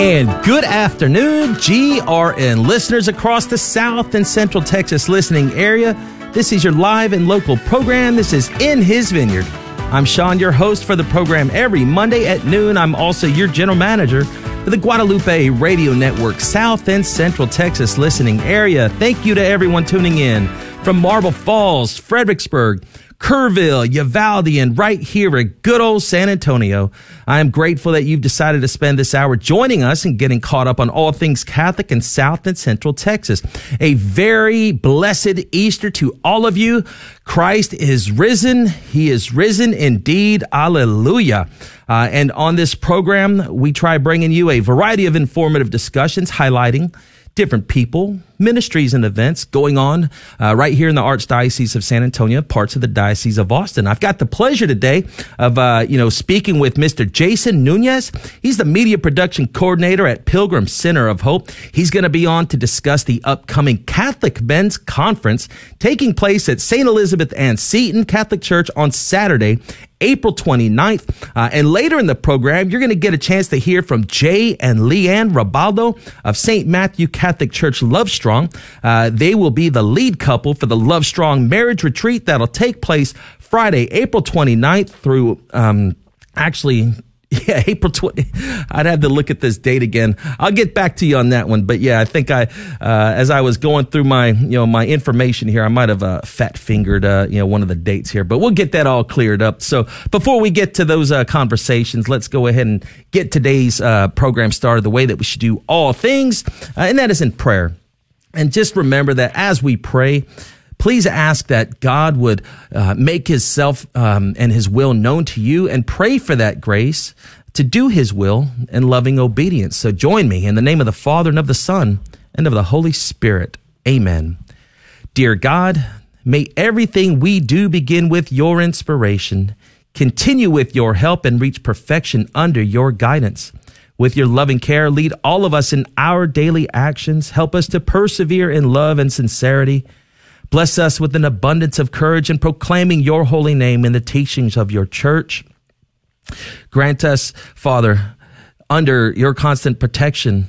And good afternoon, GRN listeners across the South and Central Texas listening area. This is your live and local program. This is In His Vineyard. I'm Sean, your host for the program every Monday at noon. I'm also your general manager for the Guadalupe Radio Network, South and Central Texas listening area. Thank you to everyone tuning in from Marble Falls, Fredericksburg, Kerrville, Uvalde, and right here at good old San Antonio. I am grateful that you've decided to spend this hour joining us and getting caught up on all things Catholic in South and Central Texas. A very blessed Easter to all of you. Christ is risen. He is risen indeed. Alleluia. Uh, and on this program, we try bringing you a variety of informative discussions highlighting different people, ministries, and events going on uh, right here in the Archdiocese of San Antonio, parts of the Diocese of Austin. I've got the pleasure today of, uh, you know, speaking with Mr. Jason Nunez. He's the media production coordinator at Pilgrim Center of Hope. He's going to be on to discuss the upcoming Catholic Men's Conference taking place at St. Elizabeth Ann Seton Catholic Church on Saturday, April 29th. Uh, and later in the program, you're going to get a chance to hear from Jay and Leanne Rabaldo of St. Matthew Catholic Church Love Strong. Uh, they will be the lead couple for the Love Strong marriage retreat that'll take place Friday, April 29th through, um, actually Yeah, April 20. I'd have to look at this date again. I'll get back to you on that one. But yeah, I think I, uh, as I was going through my, you know, my information here, I might have uh, fat fingered, uh, you know, one of the dates here. But we'll get that all cleared up. So before we get to those uh, conversations, let's go ahead and get today's uh, program started the way that we should do all things, uh, and that is in prayer. And just remember that as we pray, please ask that God would uh, make his self um, and his will known to you and pray for that grace to do his will in loving obedience. So join me in the name of the Father and of the Son and of the Holy Spirit. Amen. Dear God, may everything we do begin with your inspiration, continue with your help, and reach perfection under your guidance. With your loving care, lead all of us in our daily actions. Help us to persevere in love and sincerity Bless us with an abundance of courage in proclaiming your holy name in the teachings of your church. Grant us, Father, under your constant protection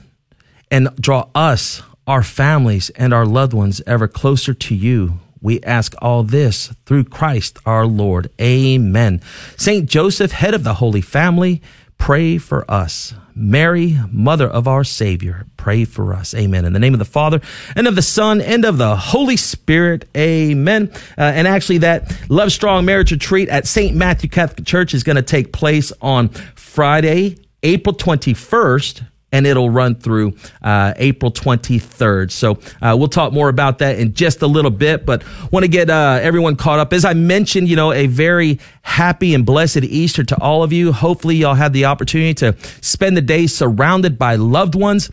and draw us, our families, and our loved ones ever closer to you. We ask all this through Christ our Lord. Amen. Saint Joseph, head of the Holy Family, pray for us. Mary, mother of our Savior, pray for us. Amen. In the name of the Father and of the Son and of the Holy Spirit. Amen. Uh, and actually, that Love Strong Marriage Retreat at St. Matthew Catholic Church is going to take place on Friday, April 21st and it'll run through uh, April 23rd. So uh, we'll talk more about that in just a little bit, but want to get uh, everyone caught up. As I mentioned, you know, a very happy and blessed Easter to all of you. Hopefully, y'all had the opportunity to spend the day surrounded by loved ones.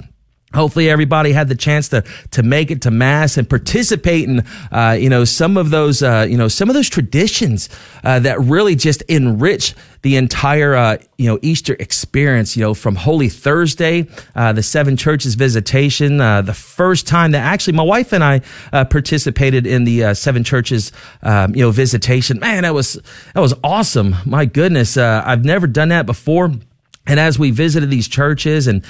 Hopefully everybody had the chance to to make it to mass and participate in uh, you know some of those uh, you know some of those traditions uh, that really just enrich the entire uh, you know Easter experience. You know from Holy Thursday, uh, the Seven Churches visitation, uh, the first time that actually my wife and I participated in the Seven Churches um, you know visitation. Man, that was that was awesome. My goodness, I've never done that before. And as we visited these churches and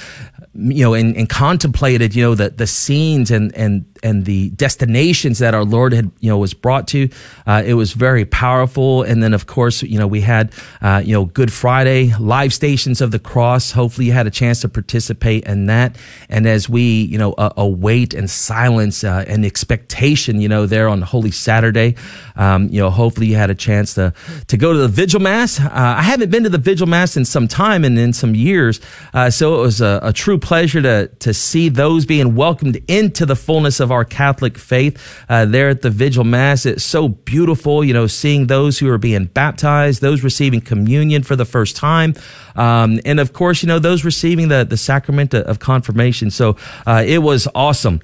you know, and, and, contemplated, you know, the, the scenes and, and, and the destinations that our Lord had, you know, was brought to. Uh, it was very powerful. And then, of course, you know, we had, uh, you know, Good Friday, live stations of the cross. Hopefully you had a chance to participate in that. And as we, you know, uh, await and silence uh, and expectation, you know, there on Holy Saturday, um, you know, hopefully you had a chance to, to go to the Vigil Mass. Uh, I haven't been to the Vigil Mass in some time and in some years. Uh, so it was a, a true pleasure to, to see those being welcomed into the fullness of our Catholic faith uh, there at the Vigil Mass. It's so beautiful, you know, seeing those who are being baptized, those receiving communion for the first time, um, and of course, you know, those receiving the, the sacrament of confirmation. So uh, it was awesome.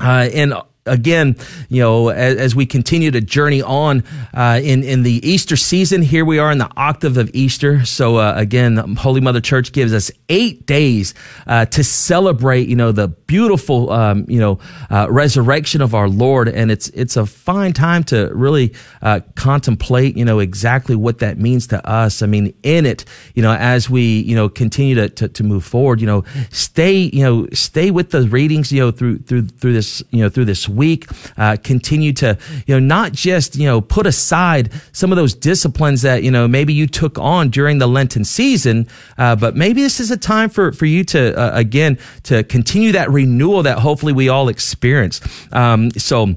Uh, and again, you know, as, as, we continue to journey on uh, in in the Easter season, here we are in the octave of Easter. So uh, again, Holy Mother Church gives us eight days uh, to celebrate, you know, the beautiful, um, you know, uh, resurrection of our Lord, and it's it's a fine time to really uh, contemplate, you know, exactly what that means to us. I mean, in it, you know, as we you know continue to to, to move forward, you know, stay, you know, stay with the readings, you know, through through through this, you know, through this week. Uh, continue to, you know, not just, you know, put aside some of those disciplines that, you know, maybe you took on during the Lenten season, uh, but maybe this is a time for, for you to, uh, again, to continue that renewal that hopefully we all experience. Um, so,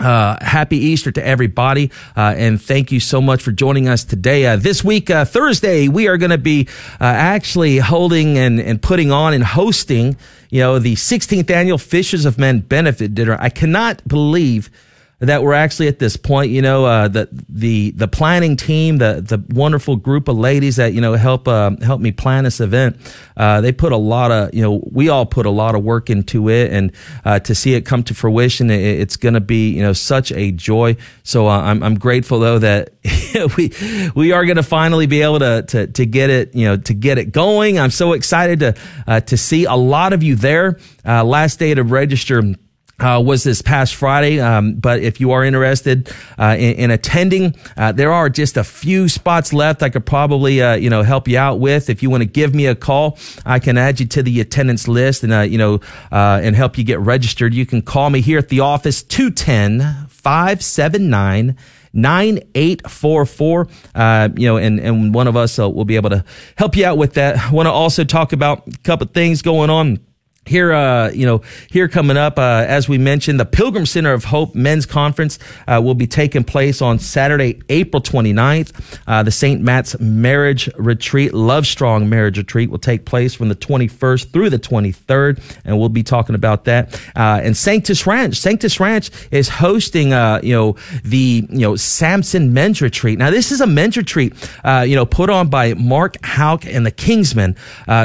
uh, happy Easter to everybody, uh, and thank you so much for joining us today. Uh, this week, uh, Thursday, we are going to be uh, actually holding and, and putting on and hosting, you know, the 16th annual Fishers of Men benefit dinner. I cannot believe that we're actually at this point. You know, uh, the the the planning team, the the wonderful group of ladies that you know help uh, help me plan this event. Uh, they put a lot of you know we all put a lot of work into it, and uh, to see it come to fruition, it, it's going to be you know such a joy. So uh, I'm I'm grateful though that we we are going to finally be able to, to to get it you know to get it going. I'm so excited to uh, to see a lot of you there. last day to register uh, was this past Friday. Um, but if you are interested uh, in, in, attending, uh, there are just a few spots left. I could probably uh, you know help you out with. If you want to give me a call, I can add you to the attendance list and uh, you know uh, and help you get registered. You can call me here at the office 210 579 9844. Uh, you know, and, and one of us will be able to help you out with that. I want to also talk about a couple things going on here, uh, you know, here coming up, uh, as we mentioned, the Pilgrim Center of Hope Men's Conference uh, will be taking place on Saturday, April 29th. Uh, the St. Matt's Marriage Retreat, Love Strong Marriage Retreat, will take place from the 21st through the 23rd, and we'll be talking about that. Uh, and Sanctus Ranch, Sanctus Ranch is hosting, uh, you know, the you know Samson Men's Retreat. Now, this is a men's retreat, you know, put on by Mark Houck and the Kingsmen.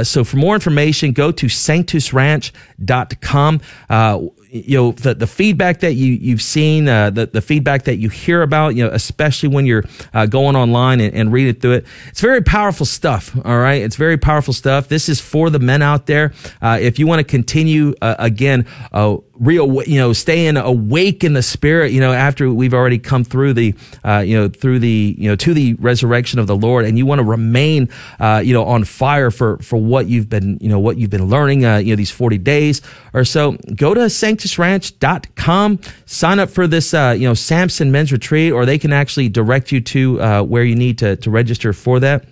so, for more information, go to Sanctus Ranch ranch.com. Uh, you know the, the feedback that you you've seen uh, the the feedback that you hear about you know especially when you're uh, going online and, and reading through it it's very powerful stuff all right? It's very powerful stuff. This is for the men out there. Uh, if you want to continue uh, again uh, real, you know, staying awake in the spirit, you know, after we've already come through the, uh, you know, through the, you know, to the resurrection of the Lord, and you want to remain, uh, you know, on fire for for what you've been, you know, what you've been learning, uh, you know, these forty days or so. Go to sanctusranch.com, sign up for this, uh, you know, Samson Men's Retreat, or they can actually direct you to uh, where you need to to register for that.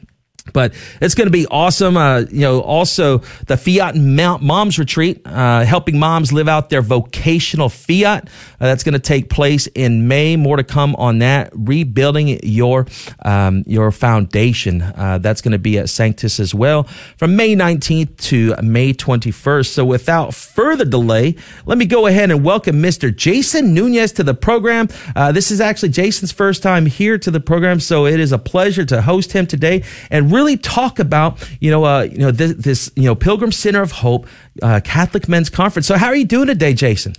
But it's going to be awesome. Uh, you know, also the Fiat Moms Retreat, uh, helping moms live out their vocational fiat. Uh, that's going to take place in May. More to come on that. Rebuilding your um, your foundation. Uh, that's going to be at Sanctus as well from May 19th to May 21st. So without further delay, let me go ahead and welcome Mr. Jason Nunez to the program. Uh, this is actually Jason's first time here to the program, so it is a pleasure to host him today and really talk about, you know, uh, you know, this, this, you know, Pilgrim Center of Hope, uh, Catholic Men's Conference. So how are you doing today, Jason?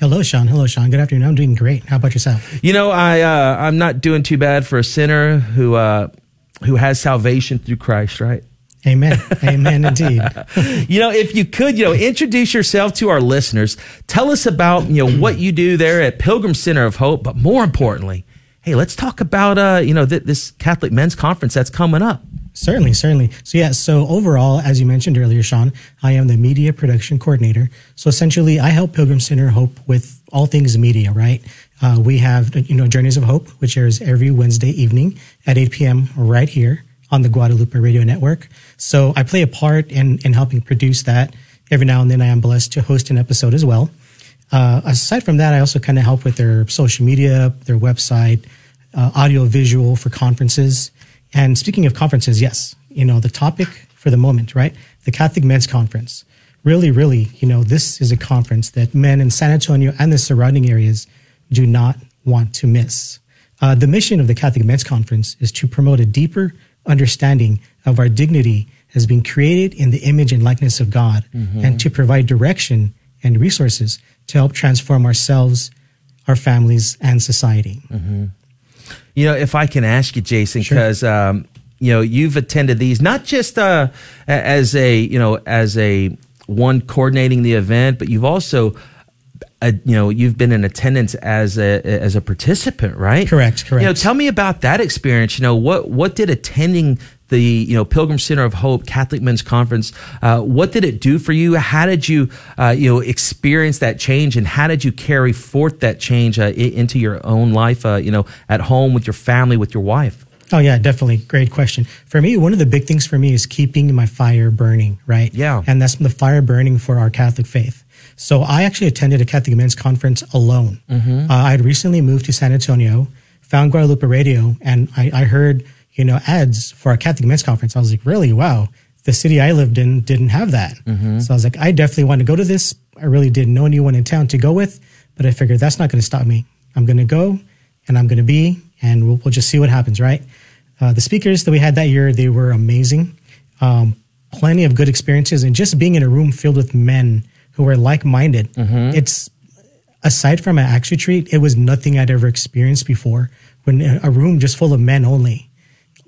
Hello, Sean. Hello, Sean. Good afternoon. I'm doing great. How about yourself? You know, I, uh, I'm not doing too bad for a sinner who, uh, who has salvation through Christ, right? Amen. Amen indeed. you know, if you could, you know, introduce yourself to our listeners. Tell us about, you know, what you do there at Pilgrim Center of Hope, but more importantly, hey, let's talk about, uh, you know, th- this Catholic Men's Conference that's coming up. Certainly, certainly. So yeah, so overall, as you mentioned earlier, Sean, I am the media production coordinator. So essentially, I help Pilgrim Center Hope with all things media, right? Uh, we have, you know, Journeys of Hope, which airs every Wednesday evening at 8 p.m. right here on the Guadalupe Radio Network. So I play a part in, in helping produce that. Every now and then I am blessed to host an episode as well. Uh, aside from that, I also kind of help with their social media, their website, uh, audio visual for conferences. And speaking of conferences, yes, you know, the topic for the moment, right? The Catholic Men's Conference. Really, really, you know, this is a conference that men in San Antonio and the surrounding areas do not want to miss. Uh, the mission of the Catholic Men's Conference is to promote a deeper understanding of our dignity as being created in the image and likeness of God mm-hmm. and to provide direction and resources to help transform ourselves, our families, and society. You know, if I can ask you, Jason, because um, you know you've attended these not just uh, as a you know as a one coordinating the event, but you've also uh, you know you've been in attendance as a as a participant, right? Correct, correct. You know, tell me about that experience. You know, what what did attending the you know Pilgrim Center of Hope Catholic Men's Conference? Uh, what did it do for you? How did you uh, you know experience that change, and how did you carry forth that change uh, i- into your own life? Uh, you know, at home with your family, with your wife. Oh yeah, definitely. Great question. For me, one of the big things for me is keeping my fire burning, right? Yeah. And that's the fire burning for our Catholic faith. So I actually attended a Catholic men's conference alone. Uh, I had recently moved to San Antonio, found Guadalupe Radio, and I, I heard, you know, ads for a Catholic men's conference. I was like, really? Wow. The city I lived in didn't have that. So I was like, I definitely want to go to this. I really didn't know anyone in town to go with, but I figured that's not going to stop me. I'm going to go and I'm going to be, and we'll, we'll just see what happens, right? Uh, the speakers that we had that year, they were amazing. Um, plenty of good experiences, and just being in a room filled with men who were like minded. It's aside from an Acts retreat, it was nothing I'd ever experienced before. When a room just full of men only,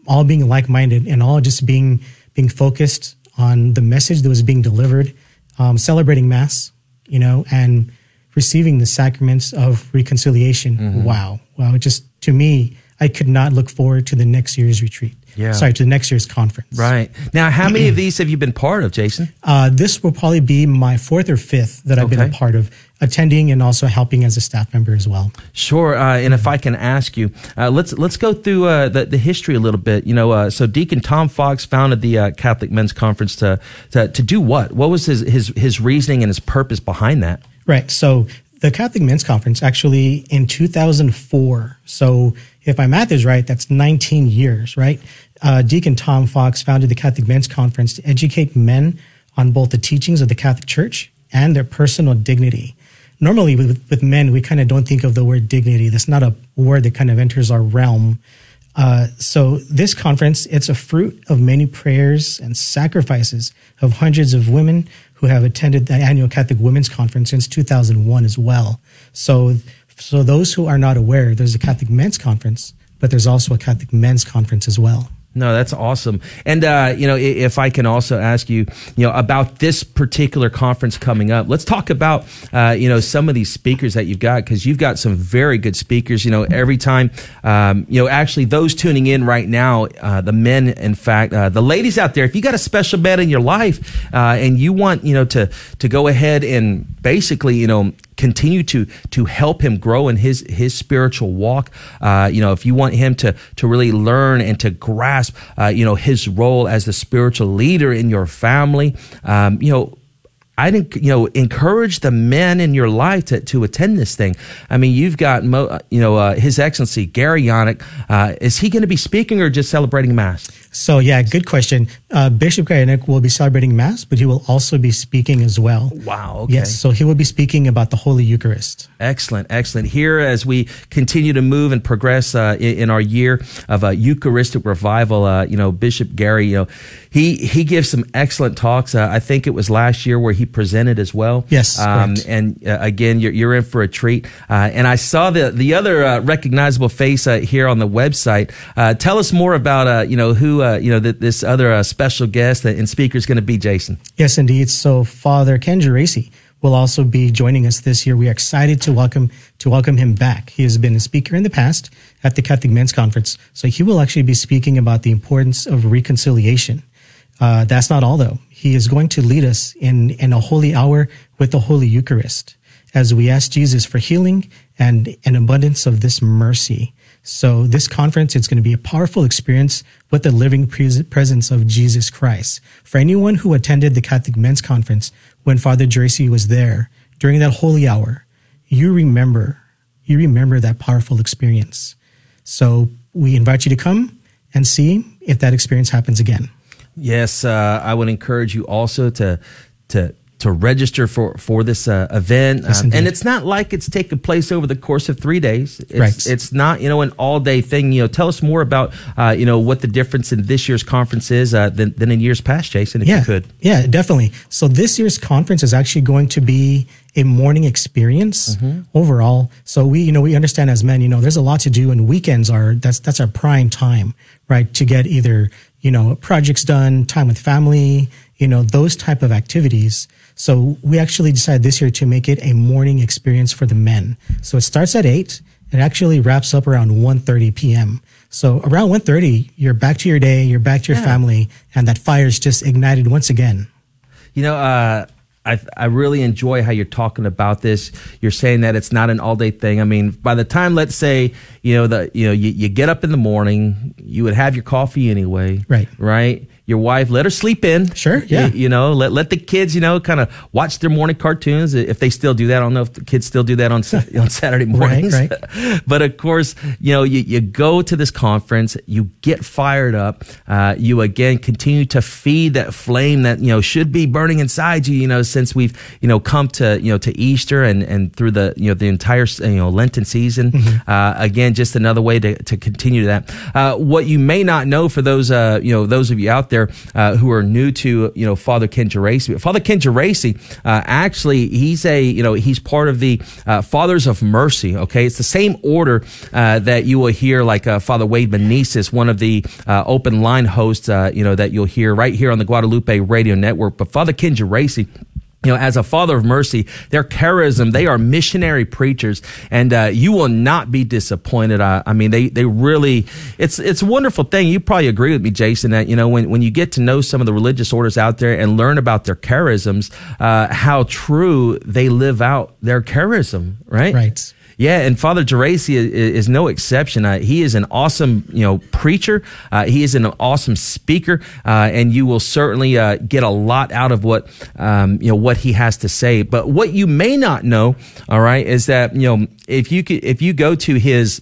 all being like minded and all just being being focused on the message that was being delivered, um, celebrating mass, you know, and receiving the sacraments of reconciliation. Wow, wow! Just to me, I could not look forward to the next year's retreat. Yeah. Sorry, to the next year's conference. Right now, how many of these have you been part of, Jason? Uh, this will probably be my fourth or fifth that I've been a part of, attending and also helping as a staff member as well. Sure, uh, and if I can ask you, uh, let's let's go through uh, the the history a little bit. You know, uh, so Deacon Tom Fox founded the uh, Catholic Men's Conference to, to to do what? What was his his his reasoning and his purpose behind that? Right. So the Catholic Men's Conference actually in 2004. So if my math is right, that's 19 years, right? Uh, Deacon Tom Fox founded the Catholic Men's Conference to educate men on both the teachings of the Catholic Church and their personal dignity. Normally, with, with men, we kind of don't think of the word dignity. That's not a word that kind of enters our realm. Uh, so this conference, it's a fruit of many prayers and sacrifices of hundreds of women who have attended the annual Catholic Women's Conference since 2001 as well. So, so those who are not aware, there's a Catholic Men's Conference, but there's also a Catholic Men's Conference as well. No, that's awesome. And uh, you know, if I can also ask you, you know, about this particular conference coming up, let's talk about uh, you know some of these speakers that you've got because you've got some very good speakers. You know, every time, um, you know, actually those tuning in right now, uh, the men, in fact, uh, the ladies out there, if you got a special man in your life uh, and you want, you know, to to go ahead and basically, you know continue to to help him grow in his his spiritual walk. Uh, you know, if you want him to to really learn and to grasp, uh, you know, his role as the spiritual leader in your family, um, you know. I think you know encourage the men in your life to, to attend this thing. I mean, you've got mo, uh, you know uh, His Excellency Gary Janak. Uh, is he going to be speaking or just celebrating mass? So yeah, good question. Uh, Bishop Janak will be celebrating Mass, but he will also be speaking as well. Wow, okay. Yes, so he will be speaking about the Holy Eucharist. Excellent, excellent. Here, as we continue to move and progress uh, in, in our year of uh, Eucharistic revival, uh, you know, Bishop Gary, you know, he he gives some excellent talks. Uh, I think it was last year where he presented as well. Yes, um, and uh, again, you're, you're in for a treat. Uh, and I saw the the other uh, recognizable face uh, here on the website. Uh, tell us more about uh, you know who uh, you know th- this other uh, special guest and speaker is going to be, Jason. Yes, indeed. So Father Ken Geraci will also be joining us this year. We are excited to welcome to welcome him back. He has been a speaker in the past at the Catholic Men's Conference, so he will actually be speaking about the importance of reconciliation. Uh, that's not all, though. He is going to lead us in in a holy hour with the Holy Eucharist as we ask Jesus for healing and an abundance of this mercy. So this conference, it's going to be a powerful experience with the living pres- presence of Jesus Christ. For anyone who attended the Catholic Men's Conference when Father Geraci was there during that holy hour, you remember, you remember that powerful experience. So we invite you to come and see if that experience happens again. Yes, uh, I would encourage you also to to to register for for this uh, event, Yes, Um, and it's not like it's taking place over the course of three days. It's, Right. It's not you know an all day thing. You know, tell us more about uh, you know what the difference in this year's conference is uh, than, than in years past, Jason. If yeah, you could. Yeah, definitely. So this year's conference is actually going to be a morning experience Mm-hmm. overall. So we, you know, we understand as men, you know, there's a lot to do and weekends are, that's, that's our prime time, right? To get either, you know, projects done, time with family, you know, those type of activities. So we actually decided this year to make it a morning experience for the men. So it starts at eight. It actually wraps up around 1.30 p.m. So around 1.30, you're back to your day, you're back to your Yeah. family, and that fire's just ignited once again. You know, uh, I I really enjoy how you're talking about this. You're saying that it's not an all day thing. I mean, by the time, let's say, you know, the you know, you, you get up in the morning, you would have your coffee anyway, Right. Right. Your wife, let her sleep in. Sure, yeah. You, you know, let let the kids, you know, kind of watch their morning cartoons if they still do that. I don't know if the kids still do that on on Saturday mornings. right. but of course, you know, you, you go to this conference, you get fired up, uh, you again continue to feed that flame that, you know, should be burning inside you, you know, since we've, you know, come to, you know, to Easter and, and through the, you know, the entire, you know, Lenten season. Uh, again, just another way to, to continue that. Uh, what you may not know for those, uh, you know, those of you out there, uh, who are new to, you know, Father Ken Geraci, Father Ken Geraci, uh, actually, he's a, you know, he's part of the, uh, Fathers of Mercy. Okay. It's the same order, uh, that you will hear like, uh, Father Wade Menezes, one of the, uh, open line hosts, you know, that you'll hear right here on the Guadalupe radio network. But Father Ken Geraci, you know, as a father of mercy, their charism, they are missionary preachers, and uh, you will not be disappointed. I, I mean, they they really, it's it's a wonderful thing. You probably agree with me, Jason, that you know when when you get to know some of the religious orders out there and learn about their charisms, uh, how true they live out their charism, right? Right. Yeah, and Father Geraci is, is no exception. Uh, he is an awesome, you know, preacher. Uh, he is an awesome speaker, uh, and you will certainly uh, get a lot out of what um, you know what he has to say. But what you may not know, all right, is that you know if you could, if you go to his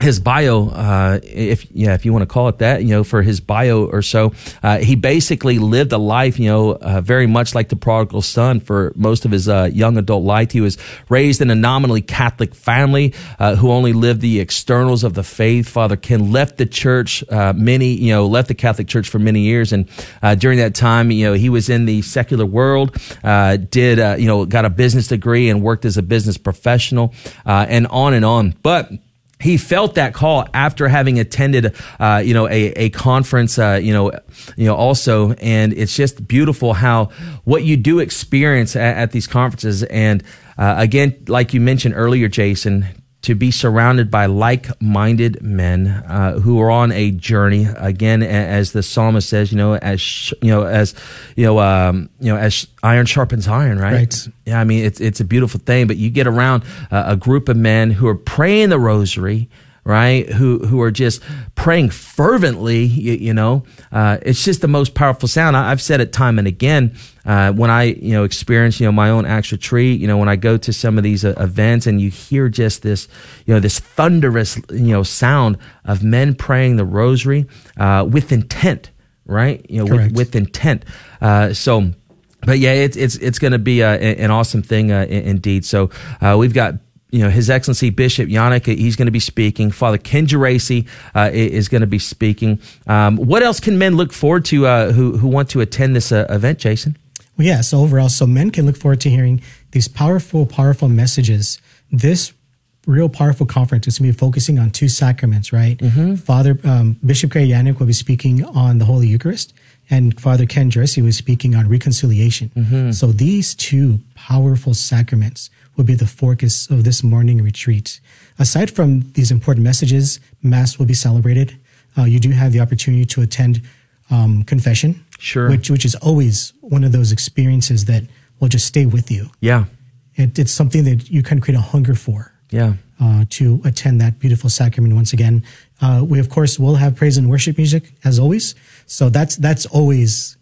his bio, uh, if yeah, if you want to call it that, you know, for his bio or so, uh, he basically lived a life, you know, uh, very much like the prodigal son for most of his uh, young adult life. He was raised in a nominally Catholic family uh, who only lived the externals of the faith. Father Ken left the church uh, many, you know, left the Catholic Church for many years, and uh, during that time, you know, he was in the secular world, uh, did uh, you know, got a business degree and worked as a business professional, uh, and on and on, but he felt that call after having attended, uh, you know, a, a conference, uh, you know, you know, also, and it's just beautiful how what you do experience at, at these conferences, and uh, again, like you mentioned earlier, Jason, to be surrounded by like-minded men uh, who are on a journey. Again, as the psalmist says, you know, as sh- you know, as you know, um, you know, as iron sharpens iron, right? Right. Yeah, I mean, it's it's a beautiful thing, but you get around uh, a group of men who are praying the rosary, right? Who who are just praying fervently. You, you know, uh, it's just the most powerful sound. I, I've said it time and again uh, when I you know experience you know my own Acts retreat. You know, when I go to some of these uh, events and you hear just this you know this thunderous you know sound of men praying the rosary uh, with intent, right? You know, with, Correct. with intent. Uh, so but yeah, it's it's it's going to be uh, an awesome thing uh, indeed. So uh, we've got. You know, His Excellency Bishop Janak, he's going to be speaking. Father Ken Geraci uh, is going to be speaking. Um, what else can men look forward to uh, who who want to attend this uh, event, Jason? Well, yeah. So overall, so men can look forward to hearing these powerful, powerful messages. This real powerful conference is going to be focusing on two sacraments, right? Father um, Bishop Craig Janak will be speaking on the Holy Eucharist, and Father Ken Jesse was speaking on reconciliation. So these two powerful sacraments will be the focus of this morning retreat. Aside from these important messages, Mass will be celebrated. Uh, you do have the opportunity to attend um, confession, Sure. which which is always one of those experiences that will just stay with you. Yeah, It, it's something that you can create a hunger for yeah, uh, to attend that beautiful sacrament once again. Uh, we of course will have praise and worship music as always. So that's that's always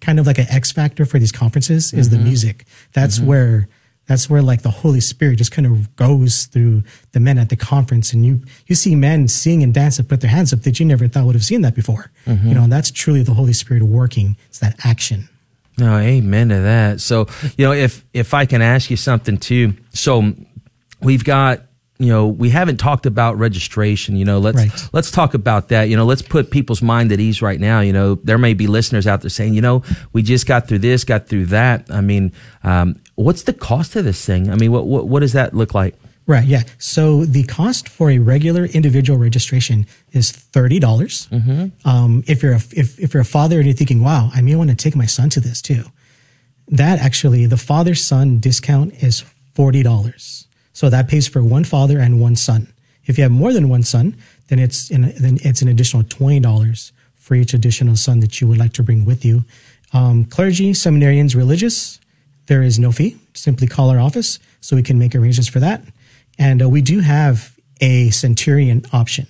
kind of like an X factor for these conferences is the music. That's where that's where like the Holy Spirit just kind of goes through the men at the conference, and you you see men sing and dance and put their hands up that you never thought would have seen that before. You know, and that's truly the Holy Spirit working. It's that action. No, amen to that. So, you know, if if I can ask you something too. So, we've got you know we haven't talked about registration you know let's Right. let's talk about that you know let's put people's mind at ease right now you know there may be listeners out there saying you know we just got through this got through that i mean um, what's the cost of this thing i mean what what, what does that look like Right. Yeah. So the cost for a regular individual registration is thirty dollars. Um, if you're a if, if you're a father and you're thinking, "Wow, I may want to take my son to this too," that actually the father son discount is forty dollars. So that pays for one father and one son. If you have more than one son, then it's in, then it's an additional twenty dollars for each additional son that you would like to bring with you. Um, clergy, seminarians, religious, there is no fee. Simply call our office so we can make arrangements for that. And uh, we do have a centurion option.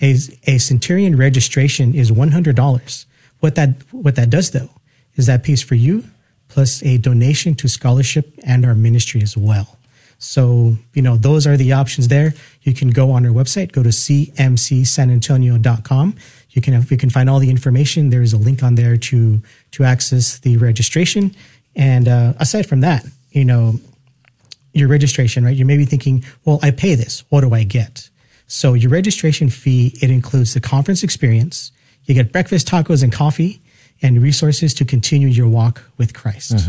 A, a centurion registration is $100. What that, what that does though is that pays for you plus a donation to scholarship and our ministry as well. So, you know, those are the options there. You can go on our website, go to cmcsanantonio.com. You can have, you can find all the information. There is a link on there to to access the registration. And uh, aside from that, you know, your registration, right? You may be thinking, well, I pay this. What do I get? So your registration fee, it includes the conference experience. You get breakfast, tacos, and coffee, and resources to continue your walk with Christ.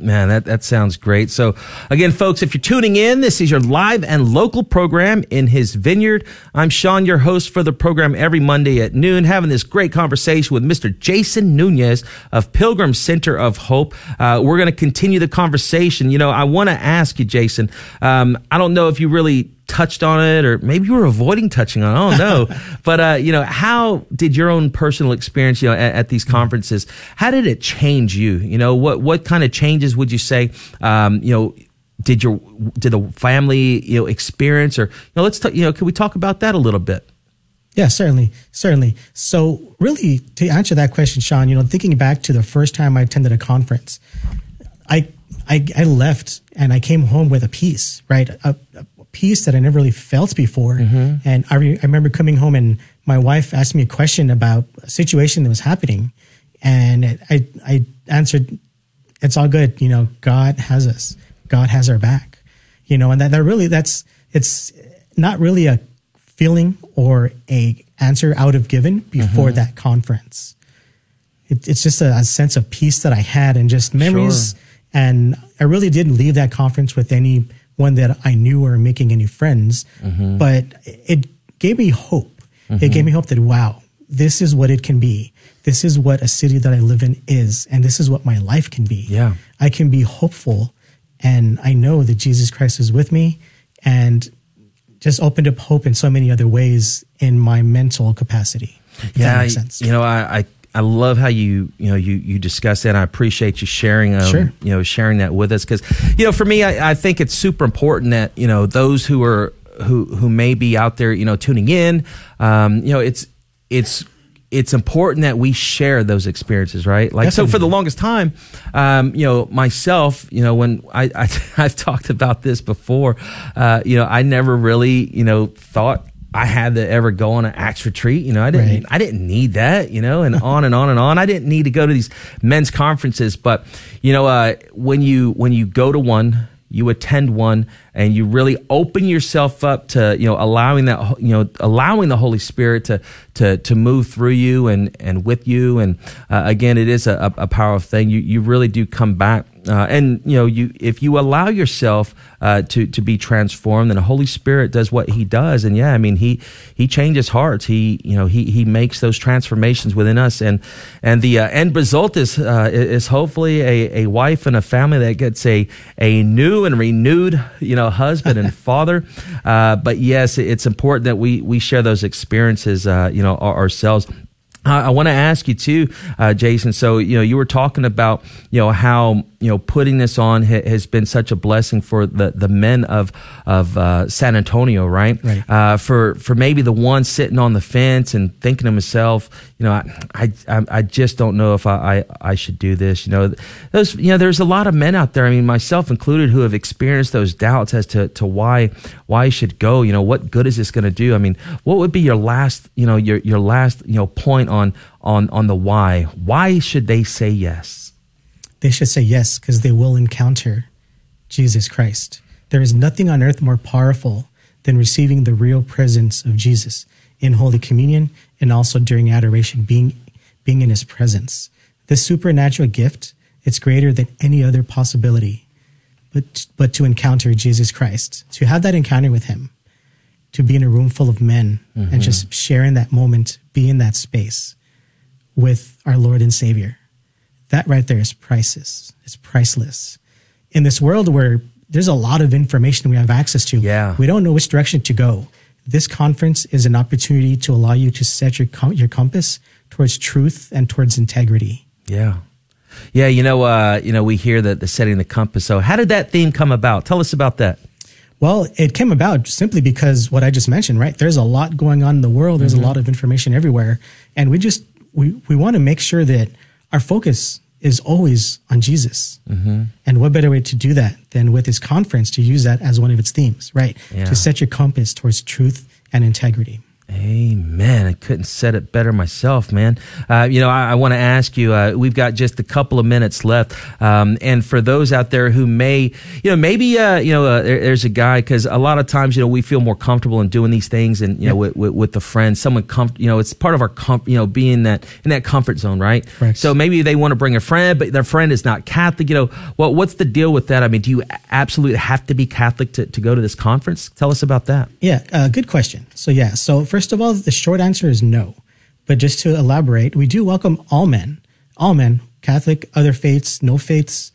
Man, that, that sounds great. So, again, folks, if you're tuning in, this is your live and local program in his vineyard. I'm Sean, your host for the program every Monday at noon, having this great conversation with Mr. Jason Nunez of Pilgrim Center of Hope. Uh, we're going to continue the conversation. You know, I want to ask you, Jason, um, I don't know if you really touched on it or maybe you were avoiding touching on it. I don't know. but, uh, you know, how did your own personal experience, you know, at, at these conferences, how did it change you? You know, what, what kind of changes would you say, um, you know, did your, did the family, you know, experience or, you know, let's talk, you know, can we talk about that a little bit? Yeah, certainly, certainly. So, really, to answer that question, Sean, you know, thinking back to the first time I attended a conference, I I, I left and I came home with a peace, right? A, a peace that I never really felt before. Mm-hmm. And I, re- I remember coming home and my wife asked me a question about a situation that was happening, and I I answered, "It's all good. You know, God has us. God has our back. You know, and that, that really that's it's not really a feeling or a answer out of given before mm-hmm. that conference. It, it's just a, a sense of peace that I had and just memories. And I really didn't leave that conference with anyone that I knew or making any friends, mm-hmm. but it gave me hope. It gave me mm-hmm. hope that, wow, this is what it can be. This is what a city that I live in is. And this is what my life can be. Yeah. I can be hopeful and I know that Jesus Christ is with me and just opened up hope in so many other ways in my mental capacity. Yeah, makes sense. you know, I, I I love how you you know you you discuss that. I appreciate you sharing um, Sure. you know sharing that with us because you know for me I, I think it's super important that you know those who are who who may be out there you know tuning in um, you know it's it's it's important that we share those experiences, right? Like, so for the longest time, um, you know, myself, you know, when I, I I've talked about this before, uh, you know, I never really, you know, thought I had to ever go on an Acts retreat. You know, I didn't, Right. I didn't need that, you know, and on and on and on. I didn't need to go to these men's conferences, but you know, uh, when you when you go to one, you attend one, and you really open yourself up to you know allowing that you know allowing the Holy Spirit to to to move through you and and with you, and uh, again, it is a, a powerful thing. You you really do come back. Uh, and you know, you if you allow yourself uh, to to be transformed, then the Holy Spirit does what He does, and yeah, I mean, He He changes hearts. He you know He He makes those transformations within us, and and the uh, end result is uh, is hopefully a, a wife and a family that gets a a new and renewed you know husband and father. Uh, but yes, it's important that we we share those experiences uh, you know ourselves. I, I want to ask you too, uh, Jason. So you know, you were talking about you know how you know putting this on ha- has been such a blessing for the the men of of uh, San Antonio, right? Right. Uh, for for maybe the one sitting on the fence and thinking to himself, you know, I I, I- just don't know if I, I I should do this. You know, those you know, there's a lot of men out there. I mean, myself included, who have experienced those doubts as to to why why I should go. You know, what good is this going to do? I mean, what would be your last you know your your last you know point on on on the why? Why should they say yes? They should say yes because they will encounter Jesus Christ. There is nothing on earth more powerful than receiving the real presence of Jesus in Holy Communion and also during adoration, being, being in his presence. This supernatural gift, it's greater than any other possibility, but, but to encounter Jesus Christ, to have that encounter with him, to be in a room full of men mm-hmm. and just share in that moment, be in that space with our Lord and Savior. That right there is priceless. It's priceless. In this world where there's a lot of information we have access to, yeah. we don't know which direction to go. This conference is an opportunity to allow you to set your your compass towards truth and towards integrity. Yeah. Yeah, you know, uh, you know, we hear that the setting the compass. So, how did that theme come about? Tell us about that. Well, it came about simply because what I just mentioned, right? There's a lot going on in the world. There's mm-hmm. a lot of information everywhere, and we just we we want to make sure that our focus is always on Jesus. Mm-hmm. And what better way to do that than with this conference to use that as one of its themes, right? Yeah. To set your compass towards truth and integrity. Amen. I couldn't set it better myself, man. Uh, you know, I, I want to ask you. Uh, we've got just a couple of minutes left, um, and for those out there who may, you know, maybe, uh, you know, uh, there, there's a guy because a lot of times, you know, we feel more comfortable in doing these things, and you know, with, with, with the friends, someone, com- you know, it's part of our, com- you know, being that in that comfort zone, right? Correct. So maybe they want to bring a friend, but their friend is not Catholic. You know, well, what's the deal with that? I mean, do you absolutely have to be Catholic to, to go to this conference? Tell us about that. Yeah, uh, good question. So yeah, so for First of all, the short answer is no. But just to elaborate, we do welcome all men, all men, Catholic, other faiths, no faiths,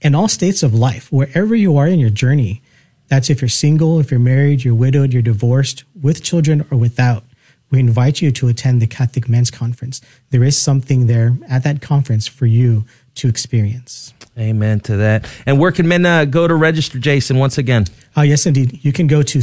and all states of life, wherever you are in your journey. That's if you're single, if you're married, you're widowed, you're divorced, with children or without. We invite you to attend the Catholic Men's Conference. There is something there at that conference for you to experience. Amen to that. And where can men uh, go to register, Jason, once again? Uh, yes, indeed. You can go to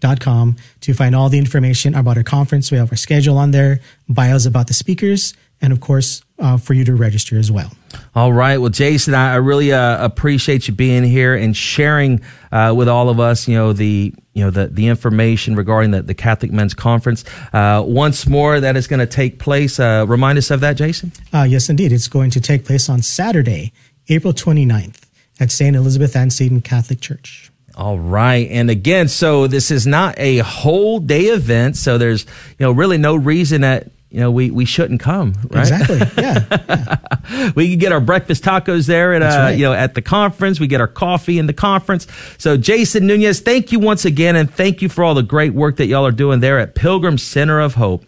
cmcsanantonio.com to find all the information about our conference. We have our schedule on there, bios about the speakers, and of course, uh, for you to register as well. All right. Well, Jason, I, I really uh, appreciate you being here and sharing uh, with all of us, you know, the you know the the information regarding the, the Catholic Men's Conference. Uh, once more, that is going to take place. Uh, remind us of that, Jason. Uh, yes, indeed. It's going to take place on Saturday, April 29th at St. Elizabeth Ann Seton Catholic Church. All right. And again, so this is not a whole day event. So there's, you know, really no reason that you know, we, we shouldn't come, right? Exactly. Yeah. yeah. we can get our breakfast tacos there at, uh, right. you know, at the conference. We get our coffee in the conference. So Jason Nunez, thank you once again. And thank you for all the great work that y'all are doing there at Pilgrim Center of Hope.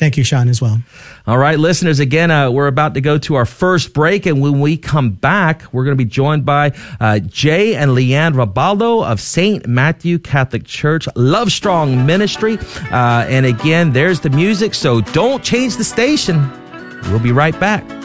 Thank you, Sean, as well. All right, listeners, again, uh, we're about to go to our first break. And when we come back, we're going to be joined by uh, Jay and Leanne Rabaldo of St. Matthew Catholic Church, Love Strong Ministry. Uh, and again, there's the music. So don't change the station. We'll be right back.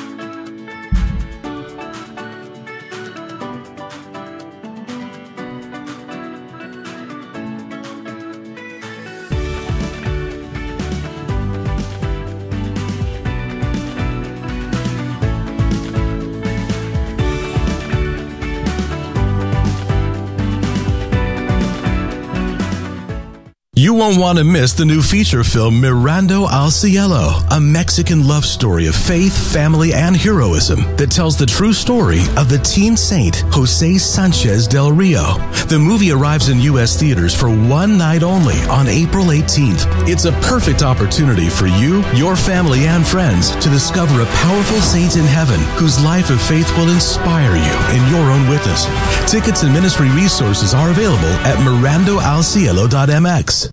Won't want to miss the new feature film Mirando al Cielo, a Mexican love story of faith, family, and heroism that tells the true story of the teen saint Jose Sanchez del Rio. The movie arrives in U.S. theaters for one night only on April 18th. It's a perfect opportunity for you, your family, and friends to discover a powerful saint in heaven whose life of faith will inspire you in your own witness. Tickets and ministry resources are available at mirandoalcielo.mx.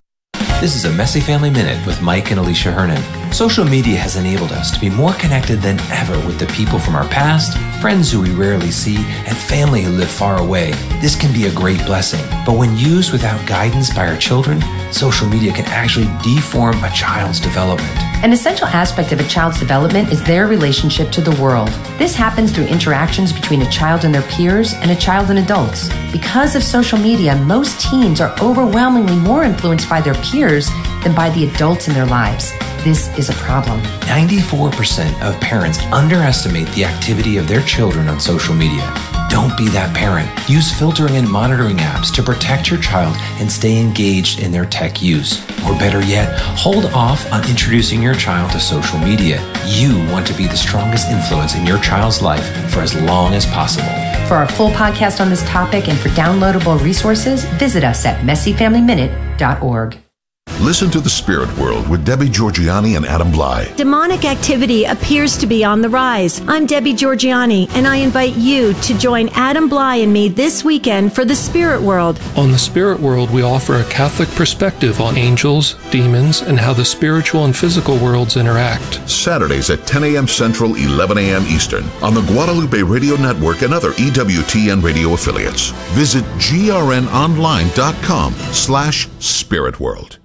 This is a Messy Family Minute with Mike and Alicia Hernon. Social media has enabled us to be more connected than ever with the people from our past, friends who we rarely see, and family who live far away. This can be a great blessing, but when used without guidance by our children, social media can actually deform a child's development. An essential aspect of a child's development is their relationship to the world. This happens through interactions between a child and their peers and a child and adults. Because of social media, most teens are overwhelmingly more influenced by their peers than by the adults in their lives. This is a problem. 94% of parents underestimate the activity of their children on social media. Don't be that parent. Use filtering and monitoring apps to protect your child and stay engaged in their tech use. Or better yet, hold off on introducing your child to social media. You want to be the strongest influence in your child's life for as long as possible. For our full podcast on this topic and for downloadable resources, visit us at messyfamilyminute.org. Listen to the Spirit World with Debbie Georgianni and Adam Blai. Demonic activity appears to be on the rise. I'm Debbie Georgianni, and I invite you to join Adam Blai and me this weekend for the Spirit World. On the Spirit World, we offer a Catholic perspective on angels, demons, and how the spiritual and physical worlds interact. Saturdays at 10 a.m. Central, 11 a.m. Eastern on the Guadalupe Radio Network and other EWTN radio affiliates. Visit grnonline.com slash spiritworld.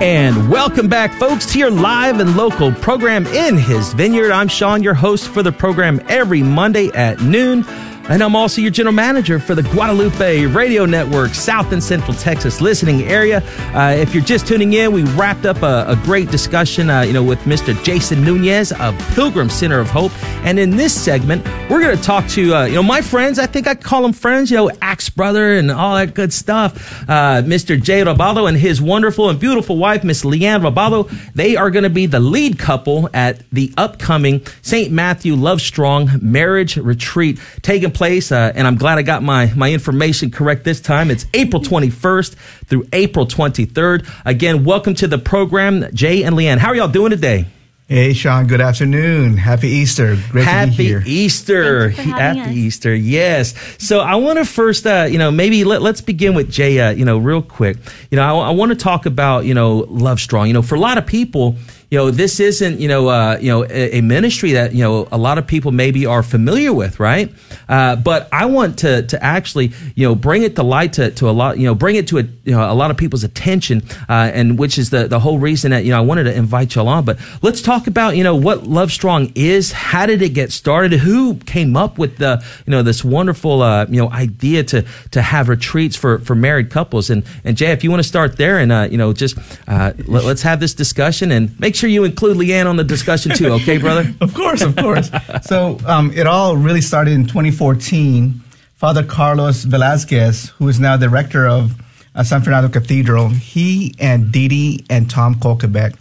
And welcome back, folks, to your live and local program in his vineyard. I'm Sean, your host for the program every Monday at noon. And I'm also your general manager for the Guadalupe Radio Network, South and Central Texas listening area. Uh, if you're just tuning in, we wrapped up a, a great discussion, uh, you know, with Mr. Jason Nunez of Pilgrim Center of Hope. And in this segment, we're going to talk to, uh, you know, my friends. I think I call them friends, you know, Acts brother and all that good stuff. Uh, Mr. Jay Robalo and his wonderful and beautiful wife, Miss Leanne Robalo. They are going to be the lead couple at the upcoming St. Matthew Love Strong Marriage Retreat taking place. Uh, and I'm glad I got my, my information correct this time. It's April 21st through April 23rd. Again, welcome to the program, Jay and Leanne. How are y'all doing today? Hey, Sean. Good afternoon. Happy Easter. Great Happy to be here. Easter. Thank you for Happy us. Easter. Yes. So I want to first, uh, you know, maybe let, let's begin with Jay, uh, you know, real quick. You know, I, I want to talk about, you know, Love Strong. You know, for a lot of people, you know, this isn't, you know, uh, you know, a, a ministry that, you know, a lot of people maybe are familiar with, right? Uh, but I want to, to actually, you know, bring it to light to, to a lot, you know, bring it to a, you know, a lot of people's attention, uh, and which is the, the whole reason that, you know, I wanted to invite y'all on. But let's talk about, you know, what Love Strong is. How did it get started? Who came up with the, you know, this wonderful, uh, you know, idea to, to have retreats for, for married couples? And, and Jay, if you want to start there and, uh, you know, just, uh, let, let's have this discussion and make sure you include Leanne on the discussion too. Okay, brother? Of course, of course. so um, it all really started in 2014. Father Carlos Velazquez, who is now the director of uh, San Fernando Cathedral, he and Didi and Tom Kolkebeck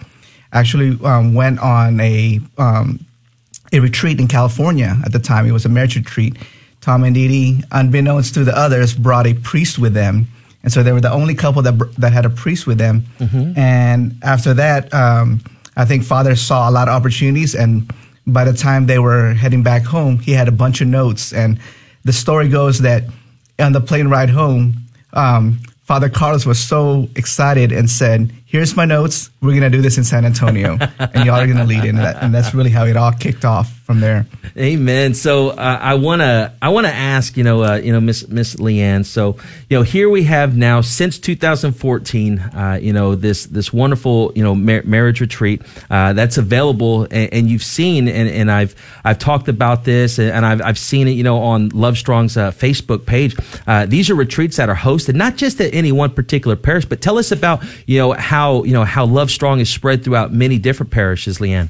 actually um, went on a um, a retreat in California at the time. It was a marriage retreat. Tom and Didi, unbeknownst to the others, brought a priest with them. And so they were the only couple that, that had a priest with them. And after that, um, I think Father saw a lot of opportunities. And by the time they were heading back home, he had a bunch of notes. And the story goes that on the plane ride home, um, Father Carlos was so excited and said, Here's my notes. We're going to do this in San Antonio. and y'all are going to lead in that. And that's really how it all kicked off from there. Amen. So uh, I want to I want to ask you know uh, you know Miss Miss Leanne. So you know here we have now since 2014 uh, you know this this wonderful you know mar- marriage retreat uh, that's available and, and you've seen and, and I've I've talked about this and I've I've seen it you know on Love Strong's uh, Facebook page. Uh, these are retreats that are hosted not just at any one particular parish, but tell us about you know how you know how Love Strong is spread throughout many different parishes, Leanne.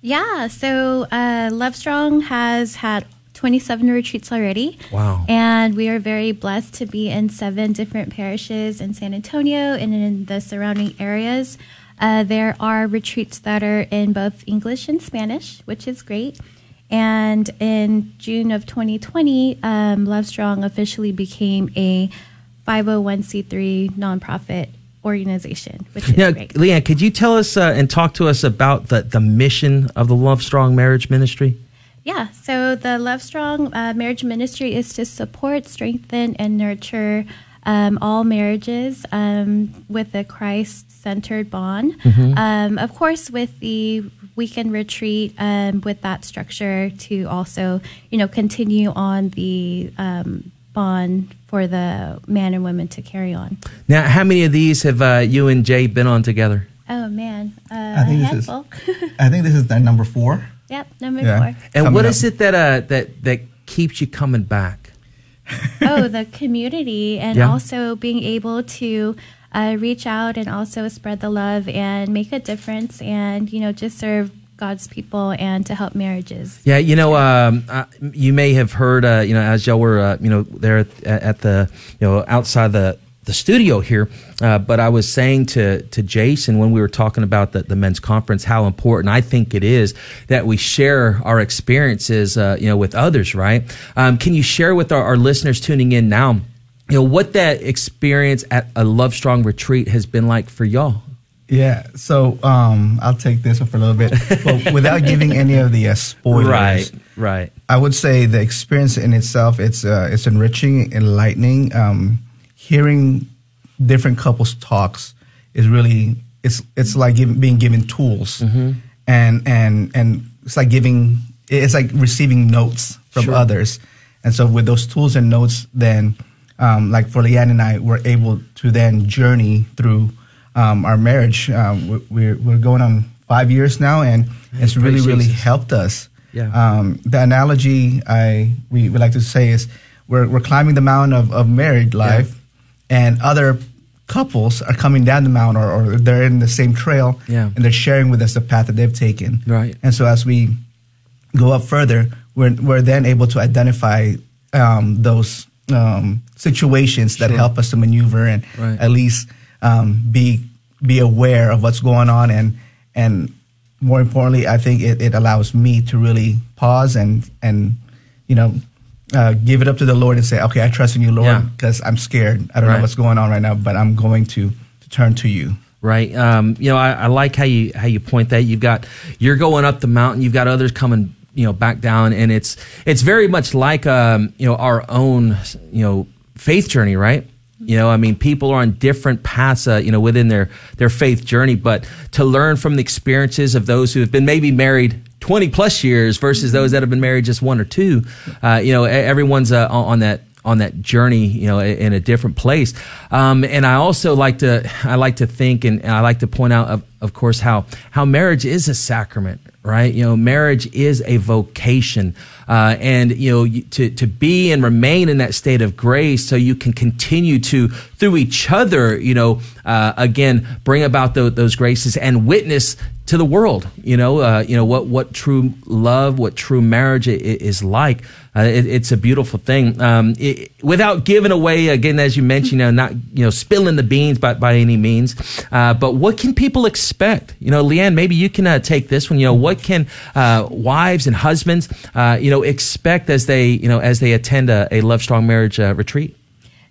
Yeah, so uh, Love Strong has had 27 retreats already. Wow. And we are very blessed to be in seven different parishes in San Antonio and in the surrounding areas. Uh, there are retreats that are in both English and Spanish, which is great. And in June of 2020, um, Love Strong officially became a 501c3 nonprofit organization, which is Now, great. Leanne, could you tell us uh, and talk to us about the, the mission of the Love Strong Marriage Ministry? Yeah, so the Love Strong uh, Marriage Ministry is to support, strengthen, and nurture um, all marriages um, with a Christ centered bond. Um, of course, with the weekend retreat, um, with that structure to also, you know, continue on the um, bond for the man and women to carry on. Now, how many of these have uh, you and Jay been on together? Oh, man. Uh, I think a this is- I think this is their number four. yep, number Yeah. four. And Coming what up. is it that uh, that that keeps you coming back? oh, the community, and Yeah. also being able to uh, reach out and also spread the love and make a difference and, you know, just serve God's people and to help marriages. Yeah, you know, um, you may have heard, uh, you know, as y'all were, uh, you know, there at, at, the, you know, outside the the studio here, uh, but I was saying to to Jason when we were talking about the, the men's conference how important I think it is that we share our experiences, uh, you know, with others. Right? Um, can you share with our, our listeners tuning in now? You know what that experience at a Love Strong retreat has been like for y'all. Yeah, so um, I'll take this one for a little bit, but without giving any of the uh, spoilers. Right, right. I would say the experience in itself it's uh, it's enriching, enlightening. Um, hearing different couples talks is really it's it's like giving, being given tools, mm-hmm. and and and it's like giving it's like receiving notes from sure. others, and so with those tools and notes, then um, like for Leanne and I, we're able to then journey through um, our marriage. Um, we're we're going on five years now, and it's really really helped us. Yeah. Um, the analogy I we, we like to say is we're we're climbing the mountain of, of married life, yeah. and other couples are coming down the mountain or, or they're in the same trail, yeah. and they're sharing with us the path that they've taken. Right. And so as we go up further, we're we're then able to identify um, those um, situations that sure. help us to maneuver and right. at least um, be be aware of what's going on and and more importantly, I think it, it allows me to really pause and and you know uh, give it up to the Lord and say, okay, I trust in you, Lord, because yeah. I'm scared. I don't right. know what's going on right now, but I'm going to, to turn to you. Right. Um, you know, I, I, like how you how you point that. You've got you're going up the mountain. You've got others coming, you know, back down, and it's it's very much like um, you know our own you know faith journey, right? You know, I mean, people are on different paths, uh, you know, within their their faith journey. But to learn from the experiences of those who have been maybe married 20 plus years versus those that have been married just one or two, uh, you know, everyone's uh, on that on that journey, you know, in a different place. Um, and I also like to, I like to think, and, I like to point out, of, of course, how how marriage is a sacrament, right? You know, marriage is a vocation, uh, and you know, to to be and remain in that state of grace, so you can continue to through each other, you know, uh, again, bring about the, those graces and witness to the world. You know, uh, you know what what true love, what true marriage is like. Uh, it, it's a beautiful thing. Um, it, without giving away again, as you mentioned, you know, not you know spilling the beans by by any means. Uh, but what can people expect? You know, Leanne, maybe you can uh, take this one. You know, what can uh, wives and husbands, uh, you know, expect as they you know as they attend a, a Love Strong Marriage retreat?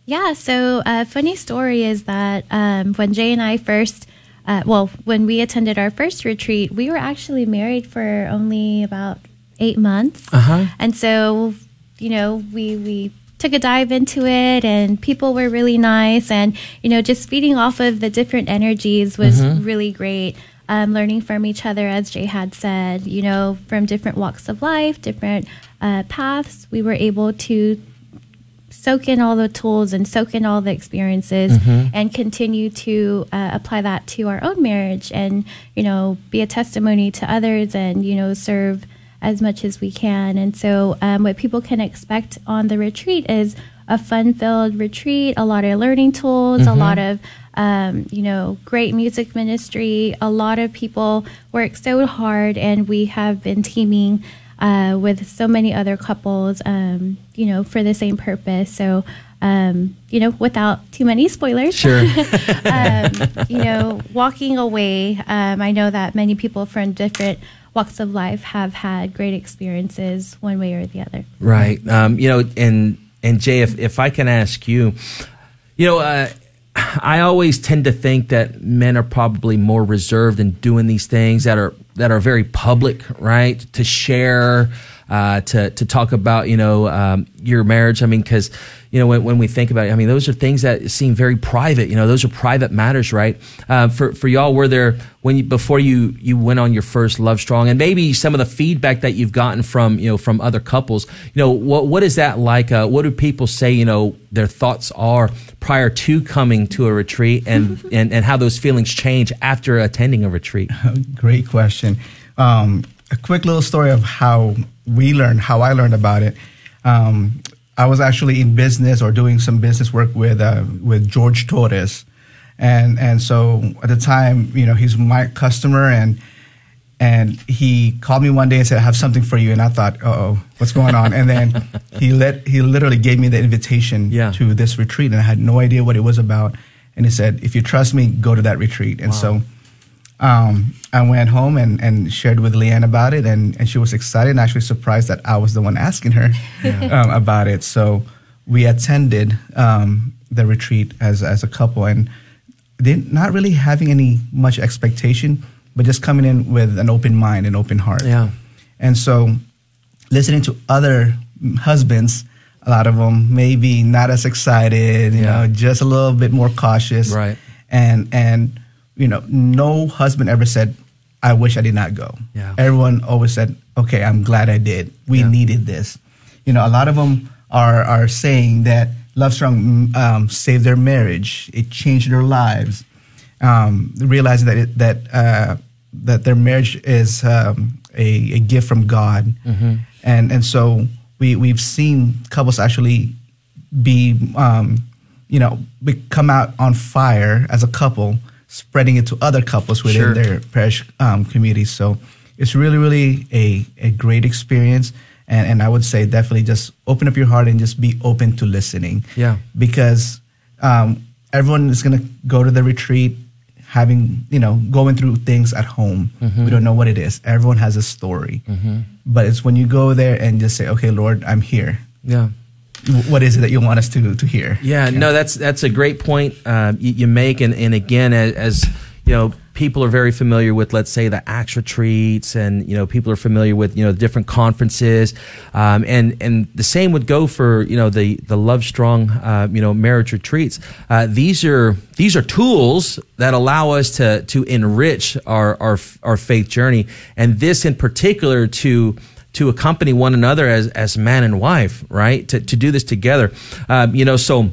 Yeah. So, a funny story is that um, when Jay and I first uh, well, when we attended our first retreat, we were actually married for only about eight months. Uh-huh. And so, you know, we, we took a dive into it and people were really nice. And, you know, just feeding off of the different energies was mm-hmm. really great. Um, learning from each other, as Jay had said, you know, from different walks of life, different uh, paths, we were able to soak in all the tools and soak in all the experiences mm-hmm. and continue to uh, apply that to our own marriage and you know be a testimony to others and you know serve as much as we can and so um, what people can expect on the retreat is a fun filled retreat a lot of learning tools mm-hmm. a lot of um, you know great music ministry a lot of people work so hard and we have been teaming uh, with so many other couples, um, you know, for the same purpose. So, um, you know, without too many spoilers, sure. um, you know, walking away, um, I know that many people from different walks of life have had great experiences one way or the other. Right. Um, you know, and and Jay, if if I can ask you, you know. Uh, I always tend to think that men are probably more reserved in doing these things that are that are very public, right? To share, uh, to to talk about, you know, um, your marriage. I mean, because you know, when, when we think about it, I mean, those are things that seem very private. You know, those are private matters, right? Uh, for for y'all, were there when you, before you you went on your first Love Strong, and maybe some of the feedback that you've gotten from you know from other couples, you know, what what is that like? Uh, what do people say? You know, their thoughts are prior to coming to a retreat, and and and how those feelings change after attending a retreat. Great question. Um, a quick little story of how we learned, how I learned about it. Um, I was actually in business or doing some business work with uh, with George Torres, and and so at the time, you know, he's my customer, and and he called me one day and said, "I have something for you," and I thought, "Oh, what's going on?" and then he let he literally gave me the invitation Yeah. to this retreat, and I had no idea what it was about. And he said, "If you trust me, go to that retreat." And so um, I went home and, and shared with Leanne about it, and, and she was excited and actually surprised that I was the one asking her um, about it. So we attended um, the retreat as, as a couple, and they not really having any much expectation, but just coming in with an open mind and open heart. Yeah. And so listening to other husbands, a lot of them maybe not as excited, you Yeah. know, just a little bit more cautious. Right. And and you know, no husband ever said, "I wish I did not go." Yeah. Everyone always said, "Okay, I'm glad I did. We Yeah. needed this." You know, a lot of them are are saying that Love Strong um, saved their marriage. It changed their lives. Um, realizing that it, that uh, that their marriage is um, a, a gift from God, and and so we we've seen couples actually be um, you know come out on fire as a couple, spreading it to other couples within Sure. their parish um, community. So it's really really a, a great experience, and and I would say definitely just open up your heart and just be open to listening. Yeah. because um, everyone is going to go to the retreat having you know going through things at home Mm-hmm. we don't know what it is everyone has a story but it's when you go there and just say okay lord i'm here Yeah. What is it that you want us to to hear Yeah, no, that's that's a great point uh, you, you make, and, and again, as, as you know, people are very familiar with, let's say, the Acts retreats, and you know, people are familiar with you know different conferences, um, and and the same would go for you know the the Love Strong uh, you know marriage retreats. Uh, these are these are tools that allow us to to enrich our our our faith journey, and this in particular to to accompany one another as as man and wife, right? To to do this together, um, you know. So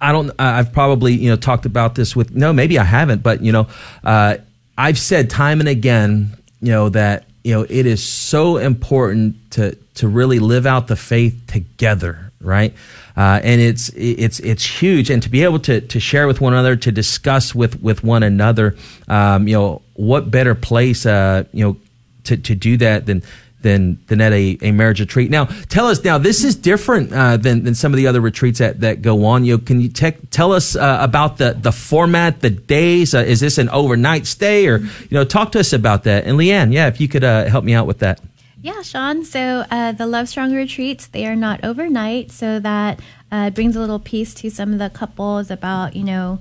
I don't. I've probably you know talked about this with no, maybe I haven't, but you know, uh, I've said time and again, you know that you know it is so important to to really live out the faith together, right? Uh, and it's it's it's huge, and to be able to to share with one another, to discuss with with one another, um, you know, what better place, uh, you know, to to do that than than than at a, a marriage retreat. Now, tell us now. This is different uh, than than some of the other retreats that, that go on. You know, can you te- tell us uh, about the the format, the days? Uh, is this an overnight stay, or you know, talk to us about that. And Leanne, yeah, if you could uh, help me out with that. Yeah, Sean. So uh, the Love Strong retreats, they are not overnight, so that uh, brings a little peace to some of the couples about, you know,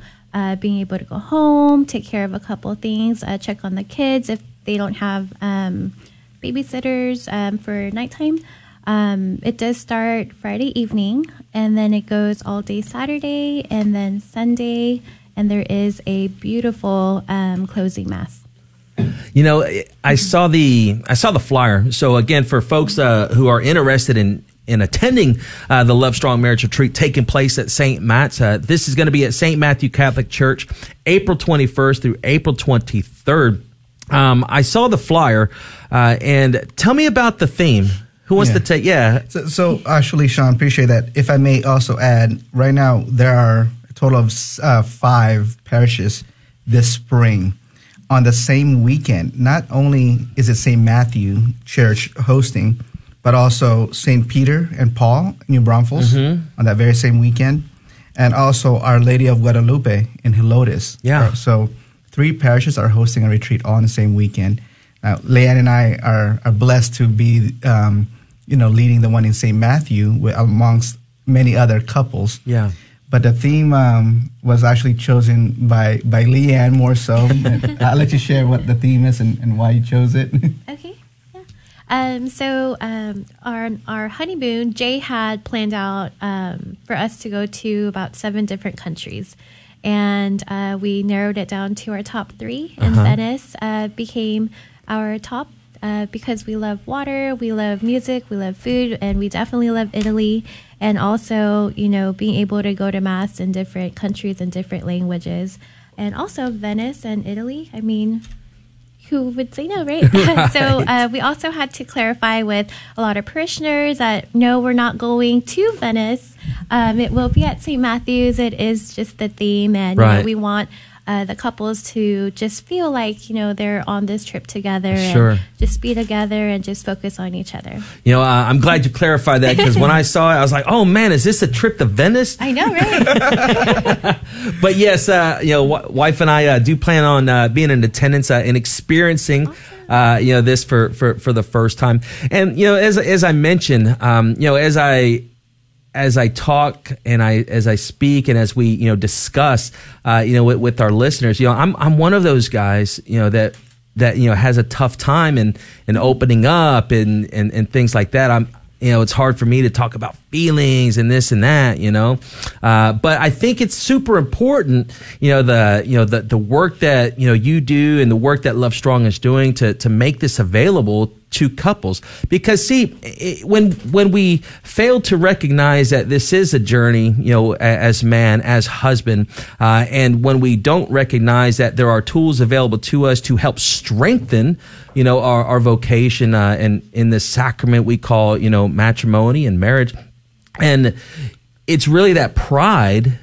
being able to go home, take care of a couple things, check on the kids if they don't have um, babysitters um, for nighttime. Um, it does start Friday evening, and then it goes all day Saturday, and then Sunday, and there is a beautiful um, closing mass. You know, I saw the I saw the flyer. So again, for folks uh, who are interested in in attending uh, the Love Strong Marriage Retreat taking place at St. Matt's, uh, this is going to be at St. Matthew Catholic Church, April 21st through April 23rd. Um, I saw the flyer, uh, and tell me about the theme. Who wants Yeah. to take? Yeah, So, so actually, Sean, appreciate that. If I may also add, right now there are a total of uh, five parishes this spring on the same weekend. Not only is it St. Matthew Church hosting, but also St. Peter and Paul, New Braunfels, on that very same weekend, and also Our Lady of Guadalupe in Helotes. Yeah. So three parishes are hosting a retreat all on the same weekend. Now, Leanne and I are, are blessed to be, um, you know, leading the one in St. Matthew with, amongst many other couples. yeah. But the theme um, was actually chosen by, by Leanne more so. I'll let you share what the theme is and, and why you chose it. Okay. Yeah. Um, so um, our our honeymoon, Jay had planned out um, for us to go to about seven different countries, and uh, we narrowed it down to our top three. And Venice uh, became our top uh, because we love water, we love music, we love food, and we definitely love Italy. And also, you know, being able to go to mass in different countries and different languages, and also Venice and Italy. I mean, who would say no, right? so uh, we also had to clarify with a lot of parishioners that no, we're not going to Venice. Um, it will be at St. Matthew's. It is just the theme, and you know, we want uh, the couples to just feel like you know they're on this trip together Sure. and just be together and just focus on each other. You know, uh, I'm glad you clarified that because when I saw it, I was like, "Oh man, is this a trip to Venice?" I know, right? But yes, uh, you know, w- wife and I uh, do plan on uh, being in attendance uh, and experiencing, uh, you know, this for, for for the first time. And you know, as as I mentioned, um, you know, as I as I talk and I as I speak and as we you know discuss, uh, you know, with, with our listeners, you know, I'm I'm one of those guys, you know, that that you know has a tough time in in opening up and and and things like that. I'm you know, it's hard for me to talk about feelings and this and that, you know. Uh, but I think it's super important, you know, the you know the the work that you know you do and the work that Love Strong is doing to to make this available to couples. Because see it, when when we fail to recognize that this is a journey you know as man as husband uh, and when we don't recognize that there are tools available to us to help strengthen you know our, our vocation uh, and in this sacrament we call you know matrimony and marriage. And it's really that pride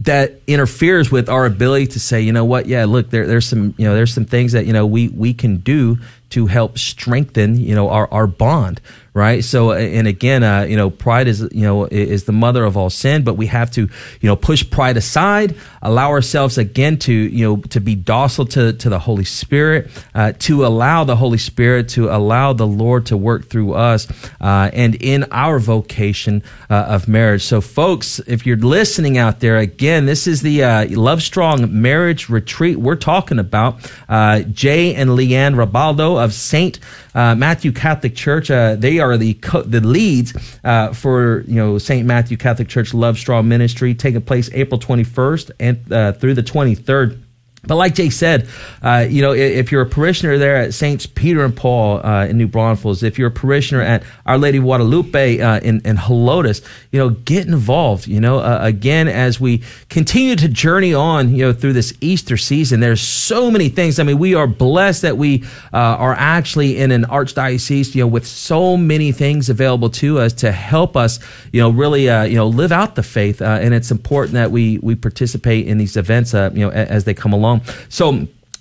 that interferes with our ability to say, you know what, yeah, look, there, there's some, you know, there's some things that you know we we can do to help strengthen, you know, our our bond, right? So, and again, uh, you know, pride is you know is the mother of all sin, but we have to, you know, push pride aside, allow ourselves again to, you know, to be docile to to the Holy Spirit, uh, to allow the Holy Spirit to allow the Lord to work through us, uh, and in our vocation uh, of marriage. So, folks, if you're listening out there, again, this is the uh, Love Strong Marriage Retreat we're talking about. Uh, Jay and Leanne Rabaldo of Saint uh, Matthew Catholic Church. Uh, they are the co- the leads uh, for you know Saint Matthew Catholic Church Love Strong Ministry, taking place April 21st and uh, through the 23rd. But like Jake said, uh, you know, if you're a parishioner there at Saints Peter and Paul uh, in New Braunfels, if you're a parishioner at Our Lady Guadalupe uh, in, in Helotes, you know, get involved. You know, uh, again, as we continue to journey on, you know, through this Easter season, there's so many things. I mean, we are blessed that we uh, are actually in an archdiocese, you know, with so many things available to us to help us, you know, really, uh, you know, live out the faith. And it's important that we we participate in these events, you know, as they come along. So,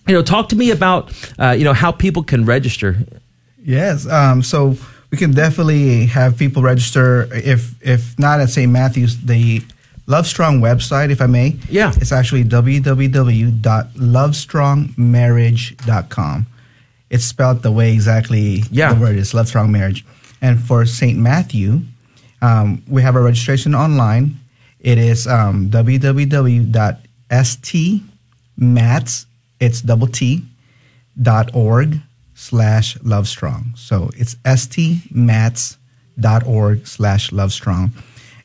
you know, talk to me about, uh, you know, how people can register. Yes. Um, so we can definitely have people register. If if not at St. Matthew's, the Love Strong website, if I may. Yeah. It's actually www.lovestrongmarriage.com. It's spelled the way exactly Yeah. the word is Love Strong Marriage. And for St. Matthew, um, we have a registration online. It is um, www.stmatts, it's double T, dot org slash lovestrong. So it's stmatts dot org slash lovestrong.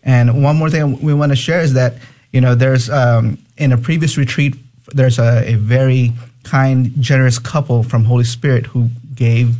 And one more thing we want to share is that, you know, there's um, in a previous retreat, there's a, a very kind, generous couple from Holy Spirit who gave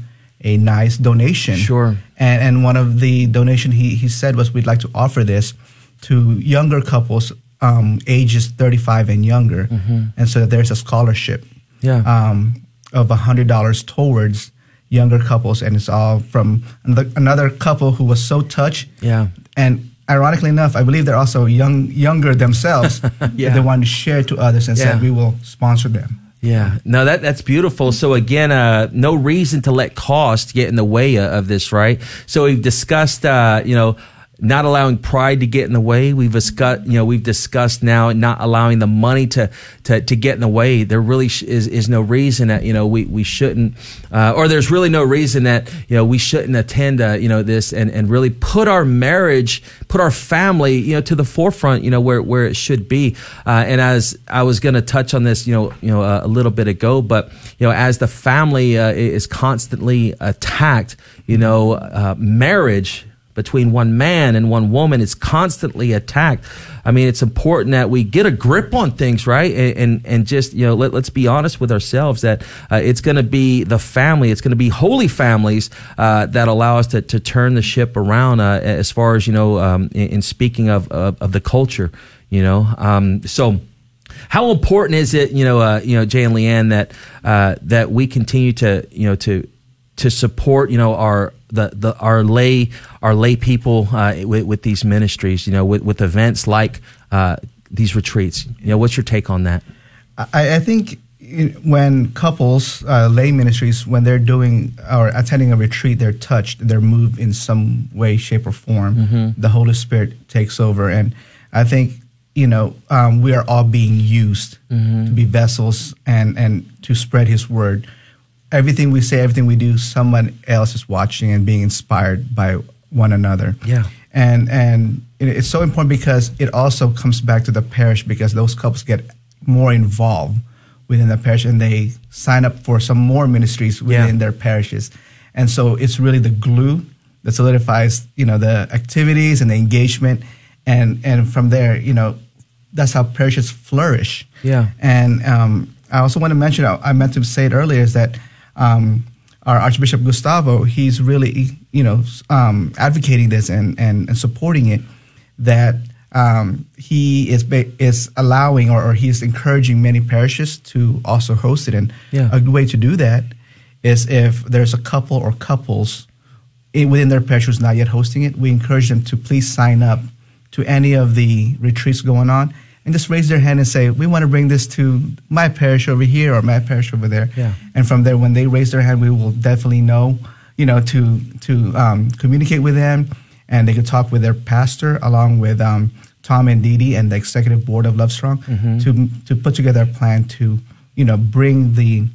a nice donation. Sure. And, and one of the donation he, he said was we'd like to offer this to younger couples um, ages 35 and younger. And so there's a scholarship Yeah. um, of $100 towards younger couples. And it's all from another, another couple who was so touched. Yeah. And ironically enough, I believe they're also young, younger themselves. Yeah. They wanted to share to others and Yeah. said, we will sponsor them. Yeah, no, that that's beautiful. So again, uh, no reason to let cost get in the way of this, right? So we've discussed, uh, you know, not allowing pride to get in the way. We've discussed, you know, we've discussed now not allowing the money to to, to get in the way. There really is is no reason that you know we we shouldn't, uh, or there's really no reason that you know we shouldn't attend, uh, you know, this and and really put our marriage, put our family, you know, to the forefront, you know, where where it should be. Uh, and as I was going to touch on this, you know, you know, uh, a little bit ago, but you know, as the family uh, is constantly attacked, you know, uh, marriage between one man and one woman is constantly attacked. I mean, it's important that we get a grip on things, right? And and, and just you know, let, let's be honest with ourselves that uh, it's going to be the family, it's going to be holy families uh, that allow us to, to turn the ship around. Uh, as far as you know, um, in, in speaking of, of of the culture, you know, um, so. How important is it, you know, uh, you know, Jay and Leanne, that uh, that we continue to, you know, to to support, you know, our the, the our lay our lay people uh, with, with these ministries, you know, with, with events like uh, these retreats. You know, what's your take on that? I, I think when couples, uh, lay ministries, when they're doing or attending a retreat, they're touched, they're moved in some way, shape, or form. Mm-hmm. The Holy Spirit takes over, and I think you know um, we are all being used mm-hmm. to be vessels and and to spread His word. Everything we say, everything we do, someone else is watching and being inspired by one another. Yeah, and and it's so important because it also comes back to the parish because those couples get more involved within the parish and they sign up for some more ministries within yeah. their parishes. And so it's really the glue that solidifies, you know, the activities and the engagement. And, and from there, you know, that's how parishes flourish. Yeah. And um, I also want to mention, I meant to say it earlier, is that um, our Archbishop Gustavo, he's really, you know, um, advocating this and, and, and supporting it, that um, he is is allowing or, or, he's encouraging many parishes to also host it. And yeah. a good way to do that is if there's a couple or couples in, within their parish who's not yet hosting it, we encourage them to please sign up to any of the retreats going on and just raise their hand and say, "We want to bring this to my parish over here or my parish over there." Yeah. And from there, when they raise their hand, we will definitely know, you know, to to um, communicate with them and they could talk with their pastor along with um, Tom and Dee and the executive board of Lovestrong mm-hmm. to to put together a plan to you know bring the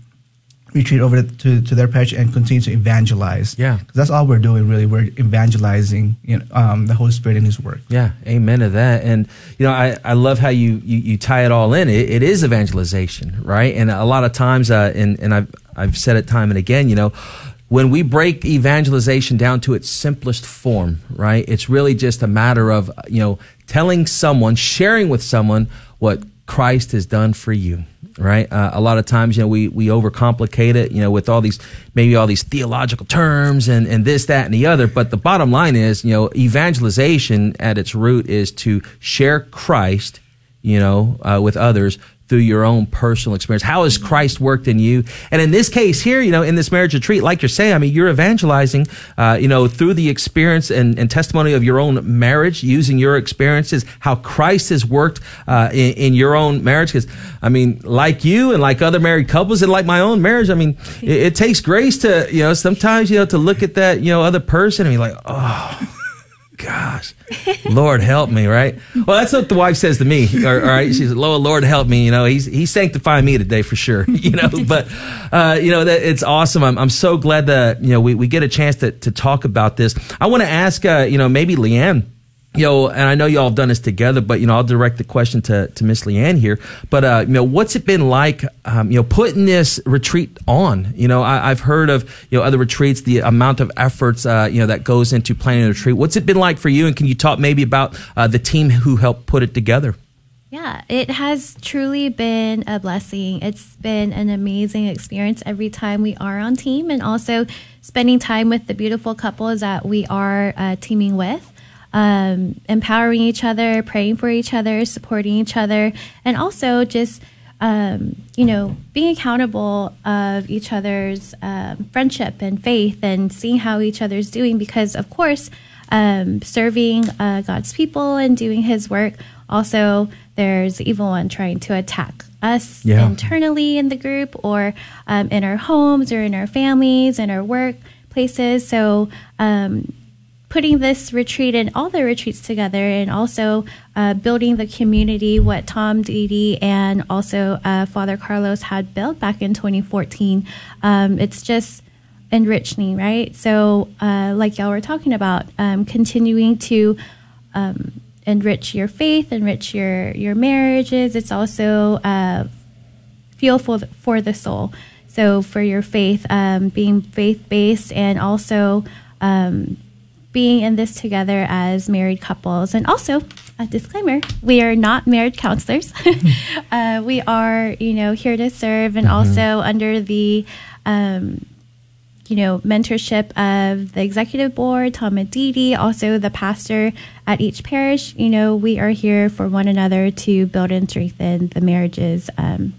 retreat over to, to their parish and continue to evangelize. Yeah, that's all we're doing really. We're evangelizing you know, um, the Holy Spirit in His work. Yeah, amen to that. And you know, I, I love how you, you, you tie it all in. It, it is evangelization, right? And a lot of times, uh, and and I've I've said it time and again, you know when we break evangelization down to its simplest form, right? It's really just a matter of, you know, telling someone, sharing with someone what Christ has done for you, right? Uh, a lot of times, you know, we, we overcomplicate it, you know, with all these, maybe all these theological terms and, and this, that, and the other. But the bottom line is, you know, evangelization at its root is to share Christ, you know, uh, with others through your own personal experience. How has Christ worked in you? And in this case here, you know, in this marriage retreat, like you're saying, I mean, you're evangelizing, uh, you know, through the experience and, and, testimony of your own marriage, using your experiences, how Christ has worked uh, in, in, your own marriage. Because, I mean, like you and like other married couples and like my own marriage, I mean, it, it takes grace to, you know, sometimes, you know, to look at that, you know, other person and be like, oh gosh, Lord help me, right? Well, that's what the wife says to me. All right, she's Lord, Lord help me. You know, he's he's sanctifying me today for sure. You know, but uh, you know that it's awesome. I'm I'm so glad that you know we, we get a chance to to talk about this. I want to ask uh, you know maybe Leanne you know, and I know y'all have done this together, but you know, I'll direct the question to to Miss Leanne here. But uh, you know, what's it been like, um, you know, putting this retreat on? You know, I, have heard of you know other retreats, the amount of efforts uh, you know that goes into planning a retreat. What's it been like for you? And can you talk maybe about uh, the team who helped put it together? Yeah, it has truly been a blessing. It's been an amazing experience every time we are on team, and also spending time with the beautiful couples that we are uh, teaming with um, empowering each other, praying for each other, supporting each other, and also just um, you know being accountable of each other's um, friendship and faith, and seeing how each other's doing. Because of course, um, serving uh, God's people and doing His work, also there's the evil one trying to attack us yeah. internally in the group, or um, in our homes, or in our families, in our workplaces. So um, putting this retreat and all the retreats together and also uh, building the community, what Tom Didi and also uh, Father Carlos had built back in 2014. Um, it's just enriching, right? So, uh, like y'all were talking about, um, continuing to um, enrich your faith, enrich your, your marriages. It's also uh, fuel for the, for the soul. So, for your faith, um, being faith based and also um, being in this together as married couples. And also, a disclaimer: we are not marriage counselors. uh, we are, you know, here to serve, and mm-hmm. also under the um, you know, mentorship of the executive board, Tom and Didi, also the pastor at each parish. You know, we are here for one another to build and strengthen the marriages um,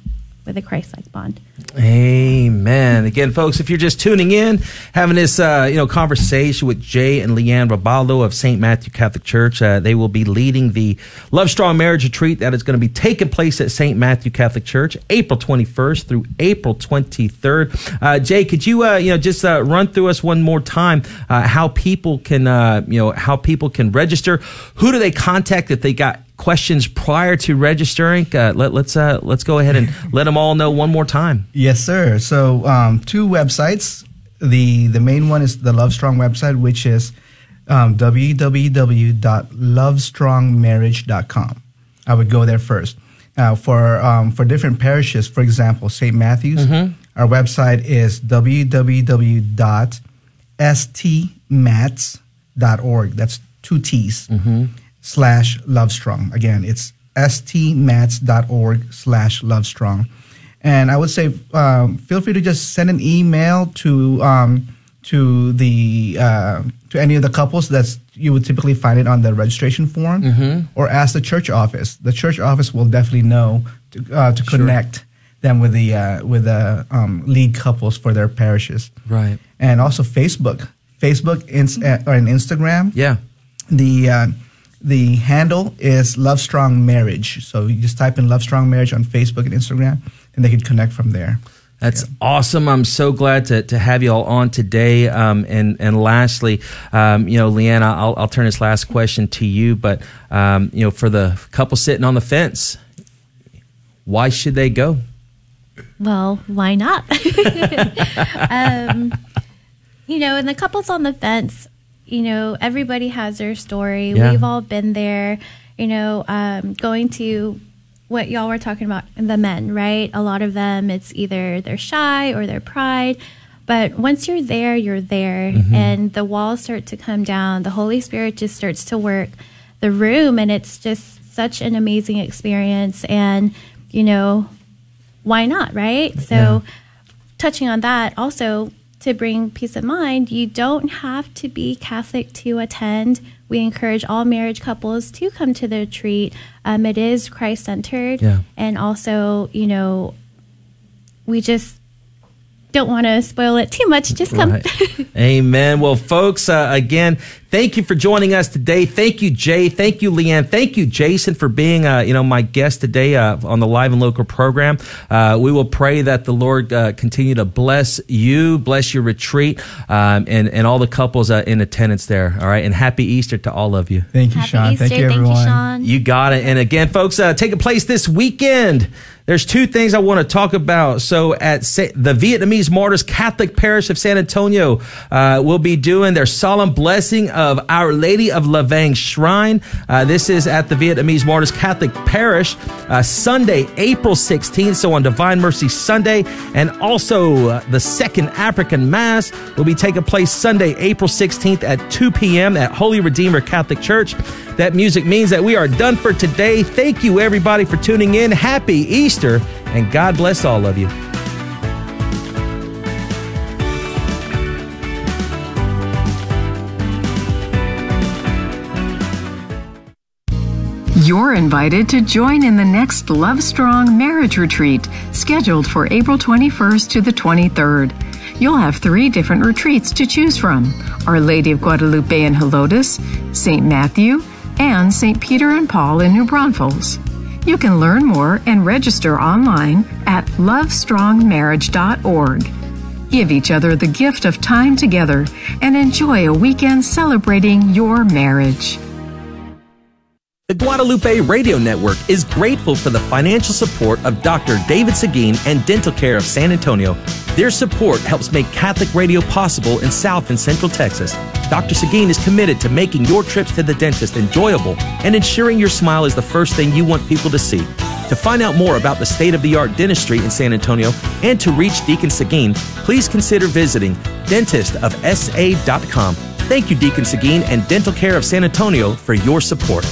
with a Christ-like bond. Amen. Again, folks, if you're just tuning in, having this uh, you know conversation with Jay and Leanne Rabaldo of St. Matthew Catholic Church, uh, they will be leading the Love Strong Marriage Retreat that is going to be taking place at St. Matthew Catholic Church, April 21st through April 23rd. Uh, Jay, could you uh, you know just uh, run through us one more time uh, how people can you know how people can register? Who do they contact if they got questions prior to registering? Uh, let, us let's, uh, let's go ahead and let them all know one more time. Yes, sir. So um, two websites. The the main one is the Love Strong website, which is um, www.lovestrongmarriage.com. I would go there first. Uh, for um, for different parishes, for example, St. Matthew's, mm-hmm. our website is www.stmatts.org. That's two T's. Mm-hmm slash lovestrong. Again, it's stmatts.org slash lovestrong. And I would say um, feel free to just send an email to um, to the uh, to any of the couples that's you would typically find it on the registration form, mm-hmm. or ask the church office. The church office will definitely know to, uh, to sure. connect them with the uh, with the um, lead couples for their parishes. Right. And also Facebook, Facebook ins- uh, or an Instagram. Yeah. The uh, the handle is Love Strong Marriage. So you just type in Love Strong Marriage on Facebook and Instagram, and they can connect from there. That's yeah. awesome. I'm so glad to, to have you all on today. Um, and, and lastly, um, you know, Leanna, I'll, I'll turn this last question to you. But, um, you know, for the couple sitting on the fence, why should they go? Well, why not? um, you know, and the couples on the fence, you know, everybody has their story. Yeah. We've all been there, you know, um, going to what y'all were talking about, the men, right? A lot of them, it's either they're shy or they're pride. But once you're there, you're there, mm-hmm. and the walls start to come down. The Holy Spirit just starts to work the room, and it's just such an amazing experience. And, you know, why not, right? So, yeah. touching on that, also, to bring peace of mind, you don't have to be Catholic to attend. We encourage all marriage couples to come to the retreat. Um, it is Christ centered. Yeah. And also, you know, we just don't want to spoil it too much. Just come. Right. Amen. Well, folks, uh, again, thank you for joining us today. Thank you, Jay. Thank you, Leanne. Thank you, Jason, for being, uh, you know, my guest today uh, on the live and local program. Uh, we will pray that the Lord uh, continue to bless you, bless your retreat, um, and and all the couples uh, in attendance there. All right, and happy Easter to all of you. Thank you, happy Sean. Easter. Thank you, everyone. Thank you, Sean. You got it. And again, folks, taking place this weekend. There's two things I want to talk about. So at the Vietnamese Martyrs Catholic Parish of San Antonio, uh, we'll be doing their solemn blessing of Our Lady of La Vang Shrine. Uh, this is at the Vietnamese Martyrs Catholic Parish, uh, Sunday, April 16th. So on Divine Mercy Sunday, and also uh, the second African Mass will be taking place Sunday, April 16th at 2 p.m. at Holy Redeemer Catholic Church. That music means that we are done for today. Thank you, everybody, for tuning in. Happy Easter, and God bless all of you. You're invited to join in the next Love Strong Marriage Retreat, scheduled for April 21st to the 23rd. You'll have three different retreats to choose from Our Lady of Guadalupe in Helotes, St. Matthew, and St. Peter and Paul in New Braunfels. You can learn more and register online at lovestrongmarriage.org. Give each other the gift of time together and enjoy a weekend celebrating your marriage. The Guadalupe Radio Network is grateful for the financial support of Dr. David Seguin and Dental Care of San Antonio. Their support helps make Catholic radio possible in South and Central Texas. Dr. Seguin is committed to making your trips to the dentist enjoyable and ensuring your smile is the first thing you want people to see. To find out more about the state of the art dentistry in San Antonio and to reach Deacon Seguin, please consider visiting dentistofsa.com. Thank you, Deacon Seguin and Dental Care of San Antonio, for your support.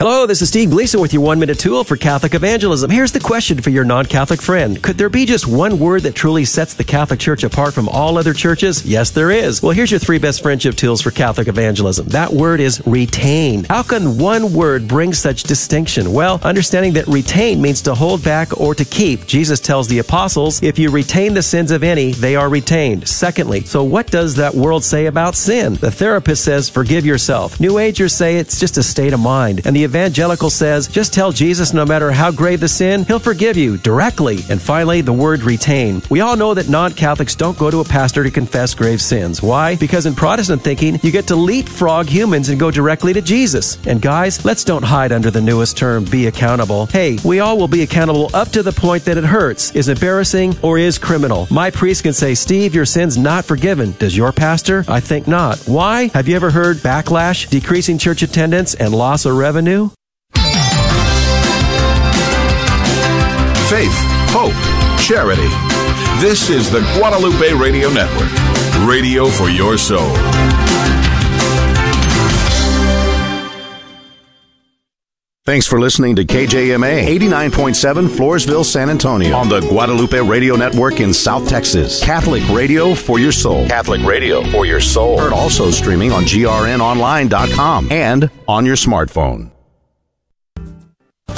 Hello, this is Steve Gleason with your one minute tool for Catholic evangelism. Here's the question for your non Catholic friend Could there be just one word that truly sets the Catholic Church apart from all other churches? Yes, there is. Well, here's your three best friendship tools for Catholic evangelism. That word is retain. How can one word bring such distinction? Well, understanding that retain means to hold back or to keep. Jesus tells the apostles, if you retain the sins of any, they are retained. Secondly, so what does that world say about sin? The therapist says, forgive yourself. New Agers say it's just a state of mind. And the evangelical says, just tell Jesus no matter how grave the sin, he'll forgive you directly. And finally, the word retain. We all know that non Catholics don't go to a pastor to confess grave sins. Why? Because in Protestant thinking, you get to leapfrog humans and go directly to Jesus. And guys, let's don't hide under the newest term, be accountable. Hey, we all will be accountable up to the point that it hurts, is embarrassing, or is criminal. My priest can say, Steve, your sin's not forgiven. Does your pastor? I think not. Why? Have you ever heard backlash, decreasing church attendance, and loss of revenue? Faith, hope, charity. This is the Guadalupe Radio Network, radio for your soul. Thanks for listening to KJMA 89.7 Floresville, San Antonio on the Guadalupe Radio Network in South Texas. Catholic radio for your soul. Catholic radio for your soul. Heard also streaming on grnonline.com and on your smartphone.